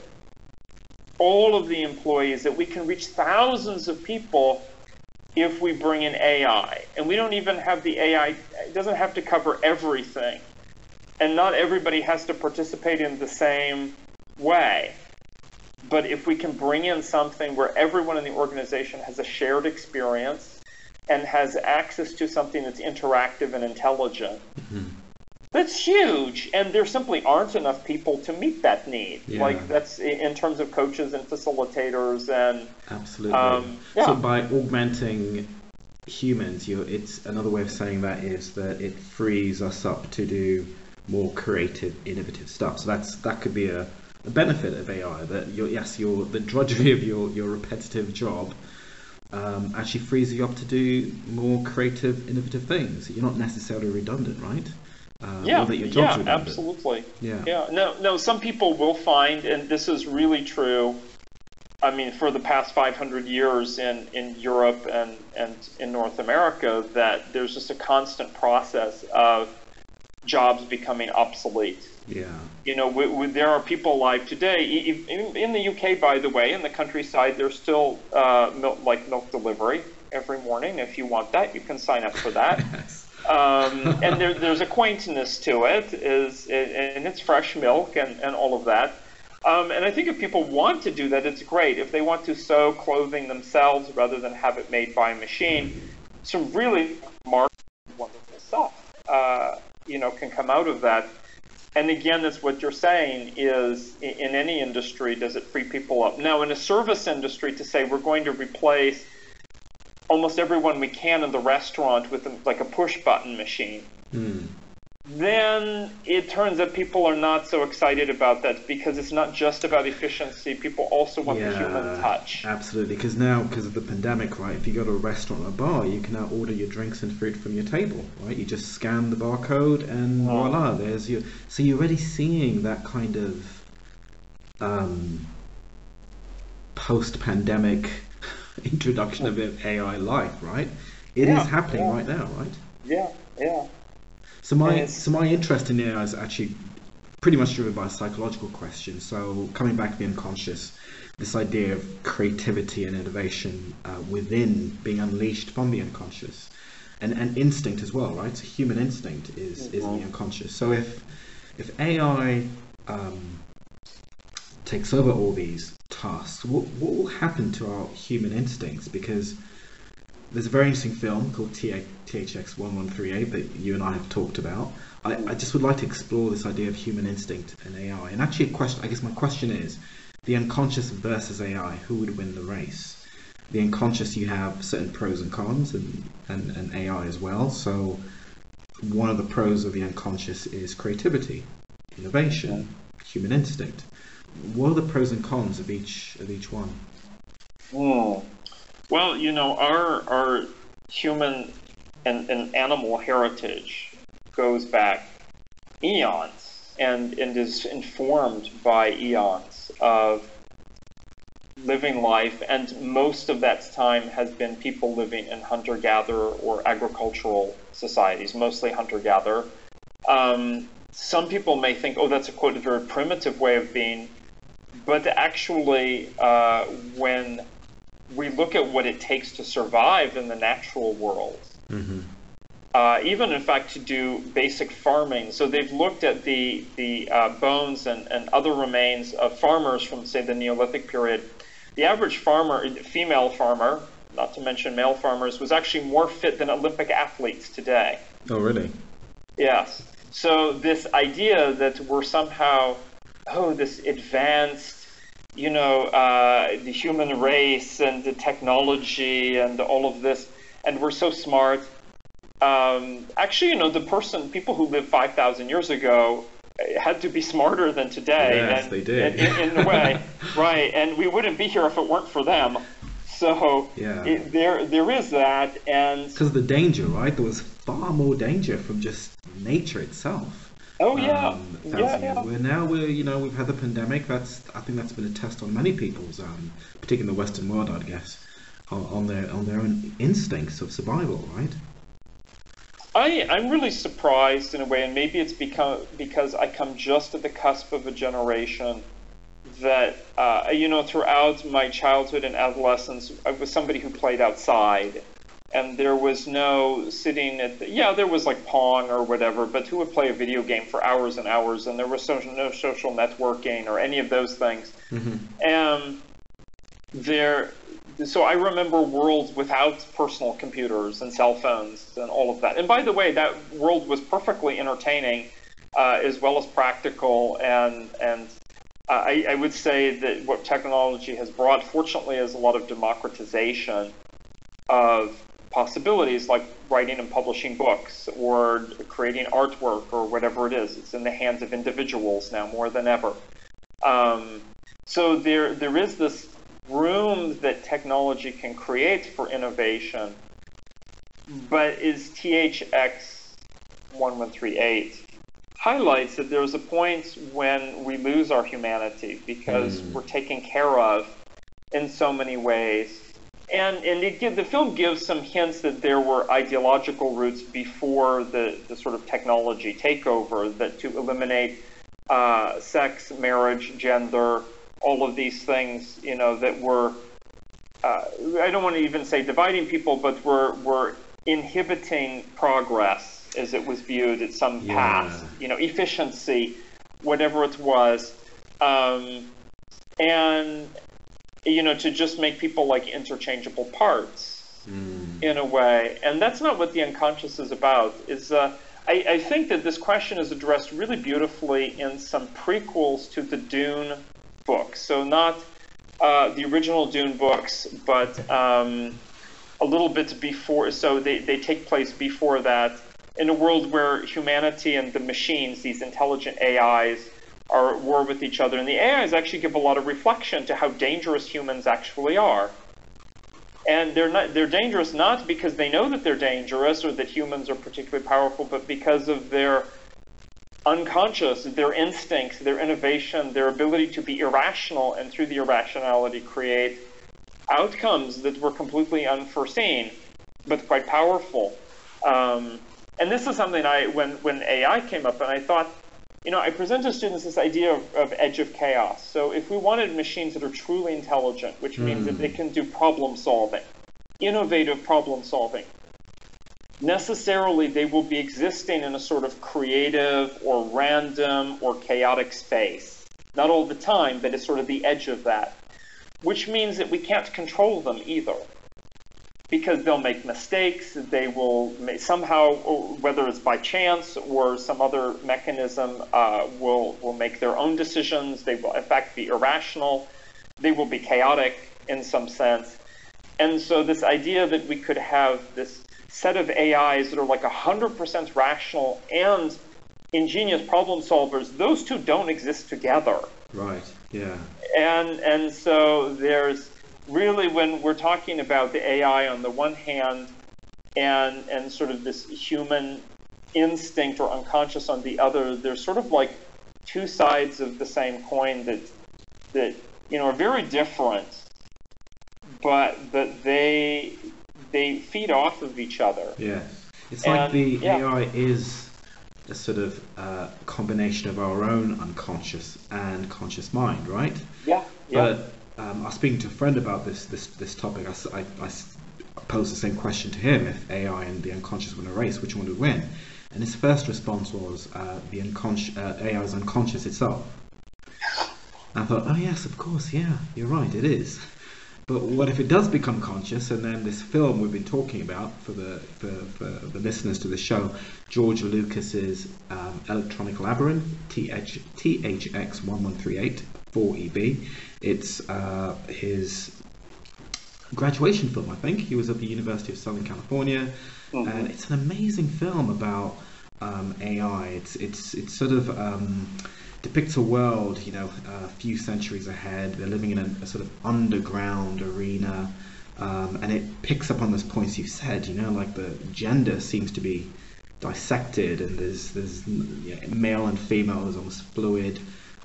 All of the employees, that we can reach thousands of people if we bring in AI. And we don't even have the AI, it doesn't have to cover everything. And not everybody has to participate in the same way. But if we can bring in something where everyone in the organization has a shared experience and has access to something that's interactive and intelligent, mm-hmm. that's huge. And there simply aren't enough people to meet that need. Yeah. Like that's in terms of coaches and facilitators and absolutely. Um, yeah. So by augmenting humans, you it's another way of saying that is that it frees us up to do more creative, innovative stuff. So that's that could be a the benefit of AI that your yes your the drudgery of your your repetitive job um, actually frees you up to do more creative, innovative things. You're not necessarily redundant, right? Uh, yeah, yeah, absolutely. Yeah, yeah. No, no. Some people will find, and this is really true. I mean, for the past 500 years in, in Europe and, and in North America, that there's just a constant process of jobs becoming obsolete. Yeah. You know, we, we, there are people alive today. In, in, the UK, by the way, in the countryside, there's still uh, milk, like milk delivery every morning. If you want that, you can sign up for that. [laughs] um, and there, there's a quaintness to it, is and it's fresh milk and, and all of that. Um, and I think if people want to do that, it's great. If they want to sew clothing themselves rather than have it made by a machine, some really smart, wonderful stuff, uh, you know, can come out of that. And again, that's what you're saying is in any industry, does it free people up? Now, in a service industry, to say we're going to replace almost everyone we can in the restaurant with like a push button machine, mm. Then it turns out people are not so excited about that because it's not just about efficiency. People also want yeah, the human touch. Absolutely, because now, because of the pandemic, right, if you go to a restaurant or a bar, you can now order your drinks and food from your table, right? You just scan the barcode and oh. voila, there's your. So you're already seeing that kind of. Um, post-pandemic [laughs] introduction of AI life, right? It Yeah, is happening yeah. right now, right? Yeah, yeah. So my so my interest in AI is actually pretty much driven by a psychological question. So coming back to the unconscious, this idea of creativity and innovation uh, within being unleashed from the unconscious, and and instinct as well, right? So human instinct is is in the Mhm. unconscious. So if if AI um, takes over all these tasks, what what will happen to our human instincts? Because there's a very interesting film called THX 1138 that you and I have talked about. I, I just would like to explore this idea of human instinct and AI. And actually, a question, I guess my question is the unconscious versus AI, who would win the race? The unconscious, you have certain pros and cons, and, and, and AI as well. So, one of the pros of the unconscious is creativity, innovation, human instinct. What are the pros and cons of each of each one? Hmm. Well, you know, our our human and, and animal heritage goes back eons and, and is informed by eons of living life, and most of that time has been people living in hunter gatherer or agricultural societies, mostly hunter gatherer. Um, some people may think, oh, that's a quote, a very primitive way of being. But actually, uh, when we look at what it takes to survive in the natural world, Mm-hmm. uh, even in fact to do basic farming. So they've looked at the the uh, bones and, and other remains of farmers from say the Neolithic period. The average farmer, female farmer, not to mention male farmers, was actually more fit than Olympic athletes today. Oh, really? Yes. So this idea that we're somehow, oh, this advanced, you know, uh, the human race and the technology and all of this, and we're so smart. Um, actually, you know, the person, people who lived 5,000 years ago uh, had to be smarter than today. Yes, and, they did. in, in a way, [laughs] right. And we wouldn't be here if it weren't for them. So Yeah. it, there, there is that. And Because the danger, right? There was far more danger from just nature itself. Oh yeah, um, yeah, yeah. now we're, you know, we've had the pandemic. That's, I think that's been a test on many people's, um, particularly in the Western world, I'd guess, on, on their on their own instincts of survival, right? I, I'm really surprised in a way, and maybe it's become because I come just at the cusp of a generation that, uh, you know, throughout my childhood and adolescence, I was somebody who played outside. And there was no sitting at, the, yeah, there was like Pong or whatever, but who would play a video game for hours and hours? And there was social, no social networking or any of those things. Mm-hmm. And there, so I remember worlds without personal computers and cell phones and all of that. And by the way, that world was perfectly entertaining, uh, as well as practical. And and uh, I, I would say that what technology has brought, fortunately, is a lot of democratization of possibilities like writing and publishing books or creating artwork or whatever it is. It's in the hands of individuals now more than ever. Um, so there there is this room that technology can create for innovation, but is THX 1138 highlights that there's a point when we lose our humanity because Mm. we're taken care of in so many ways. And, and it the film gives some hints that there were ideological roots before the, the sort of technology takeover that to eliminate uh, sex, marriage, gender, all of these things, you know, that were, uh, I don't want to even say dividing people, but were, were inhibiting progress as it was viewed at some Yeah. past, you know, efficiency, whatever it was. Um, and, you know, to just make people like interchangeable parts Mm. in a way. And that's not what the unconscious is about. Is uh, I, I think that this question is addressed really beautifully in some prequels to the Dune books. So not uh, the original Dune books, but um, a little bit before. So they, they take place before that in a world where humanity and the machines, these intelligent AIs, are at war with each other. And the AIs actually give a lot of reflection to how dangerous humans actually are and they're not they're dangerous not because they know that they're dangerous or that humans are particularly powerful but because of their unconscious, their instincts, their innovation, their ability to be irrational, and through the irrationality create outcomes that were completely unforeseen, but quite powerful. Um, and this is something I, when, when AI came up, and I thought, you know, I present to students this idea of, of edge of chaos. So if we wanted machines that are truly intelligent, which mm. means that they hmm. can do problem solving, innovative problem solving, necessarily they will be existing in a sort of creative or random or chaotic space. Not all the time, but it's sort of the edge of that, which means that we can't control them either because they'll make mistakes. They will somehow, whether it's by chance or some other mechanism, uh, will will make their own decisions. They will, in fact, be irrational. They will be chaotic in some sense. And so, this idea that we could have this set of AIs that are like 100% rational and ingenious problem solvers, those two don't exist together. Right. Yeah. And and so there's really, when we're talking about the AI on the one hand and, and sort of this human instinct or unconscious on the other, they're sort of like two sides of the same coin that, that you know, are very different, but that they, they feed off of each other. Yeah. It's and, like the yeah. AI is a sort of uh, combination of our own unconscious and conscious mind, right? Yeah. But yeah um, I was speaking to a friend about this this this topic. I, I, I posed the same question to him: if AI and the unconscious were in a race, which one would win? And his first response was uh, the unconscious uh, AI is unconscious itself. I thought, oh yes, of course, yeah, you're right, it is. But what if it does become conscious, and then this film we've been talking about for the for, for the listeners to the show, George Lucas's um, Electronic Labyrinth, TH, THX1138, 4EB. It's uh, his graduation film, I think. He was at the University of Southern California, mm-hmm. and it's an amazing film about um, AI. It's it's it's sort of um, depicts a world, you know, a few centuries ahead. They're living in a, a sort of underground arena, um, and it picks up on those points you said. You know, like the gender seems to be dissected, and there's there's you know, male and female is almost fluid.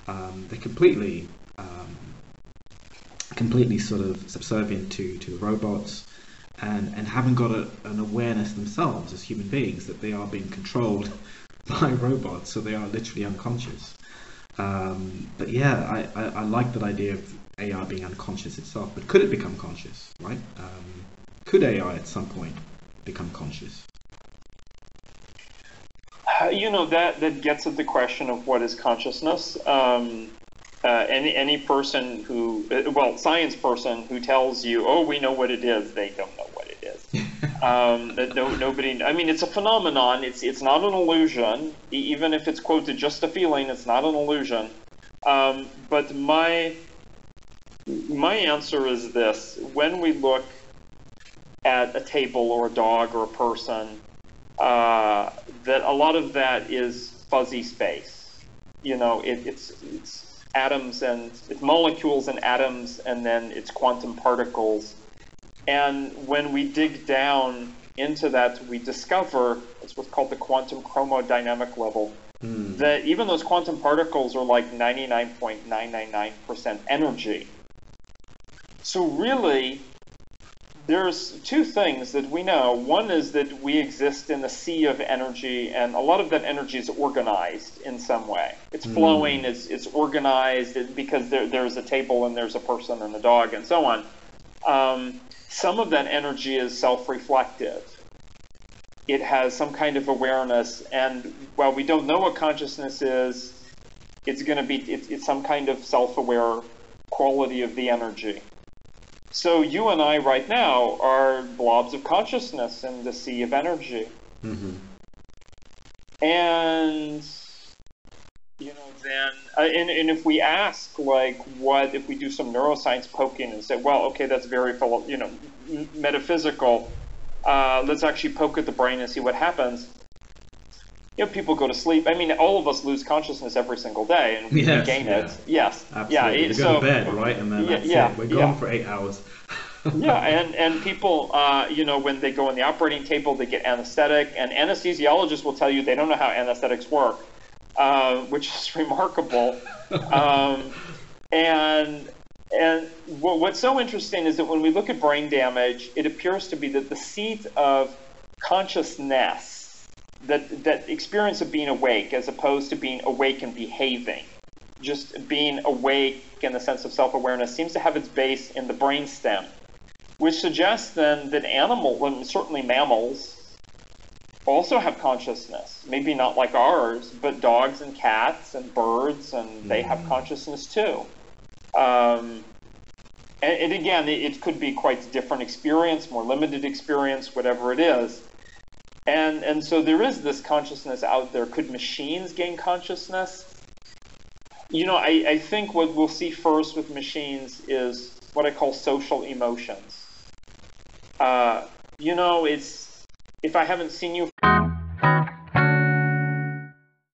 Um, they're completely um, completely sort of subservient to, to the robots and, and haven't got a, an awareness themselves as human beings that they are being controlled [laughs] by robots, so they are literally unconscious. Um, but yeah, I, I, I, like that idea of AI being unconscious itself, but could it become conscious, right? Um, could AI at some point become conscious? [sighs] You know, that, that gets at the question of what is consciousness. Um, uh, any any person who, uh, well, science person who tells you, "Oh, we know what it is," they don't know what it is. [laughs] um, no, nobody. I mean, it's a phenomenon. It's it's not an illusion. Even if it's quoted just a feeling, it's not an illusion. Um, but my my answer is this: when we look at a table or a dog or a person, uh, that a lot of that is fuzzy space. You know, it, it's it's atoms and it's molecules and atoms, and then it's quantum particles. And when we dig down into that, we discover it's what's called the quantum chromodynamic level. Mm. That even those quantum particles are like 99.999% energy. So, really, there's two things that we know. One is that we exist in a sea of energy, and a lot of that energy is organized in some way. It's hmm. flowing, mm. it's, it's organized because there, there's a table and there's a person and a dog and so on. Um, some of that energy is self reflective. It has some kind of awareness, and while we don't know what consciousness is, it's going to be it's, it's some kind of self aware quality of the energy. So you and I right now are blobs of consciousness in the sea of energy. Mm-hmm. And you know, then uh, and, and if we ask like what if we do some neuroscience poking and say, well, okay, that's very you know metaphysical. Uh, let's actually poke at the brain and see what happens you know, people go to sleep. I mean, all of us lose consciousness every single day, and we yes, gain yeah. it. Yes, Absolutely. yeah. We so, go to bed, right, and then yeah, yeah. We're gone yeah. for eight hours. [laughs] yeah, and and people, uh, you know, when they go on the operating table, they get anesthetic, and anesthesiologists will tell you they don't know how anesthetics work. uh, which is [laughs] remarkable. Um, and and what's so interesting is that when we look at brain damage, it appears to be that the seat of consciousness, that that experience of being awake, as opposed to being awake and behaving, just being awake in the sense of self-awareness, seems to have its base in the brainstem, which suggests then that animal, well, certainly mammals, also have consciousness. Maybe not like ours, but dogs and cats and birds, and they have mm. consciousness too. Um, and, and, again, it, it, could be quite different experience, more limited experience, whatever it is. And, and so there is this consciousness out there. Could machines gain consciousness? You know, I, I think what we'll see first with machines is what I call social emotions. Uh, you know, it's if I haven't seen you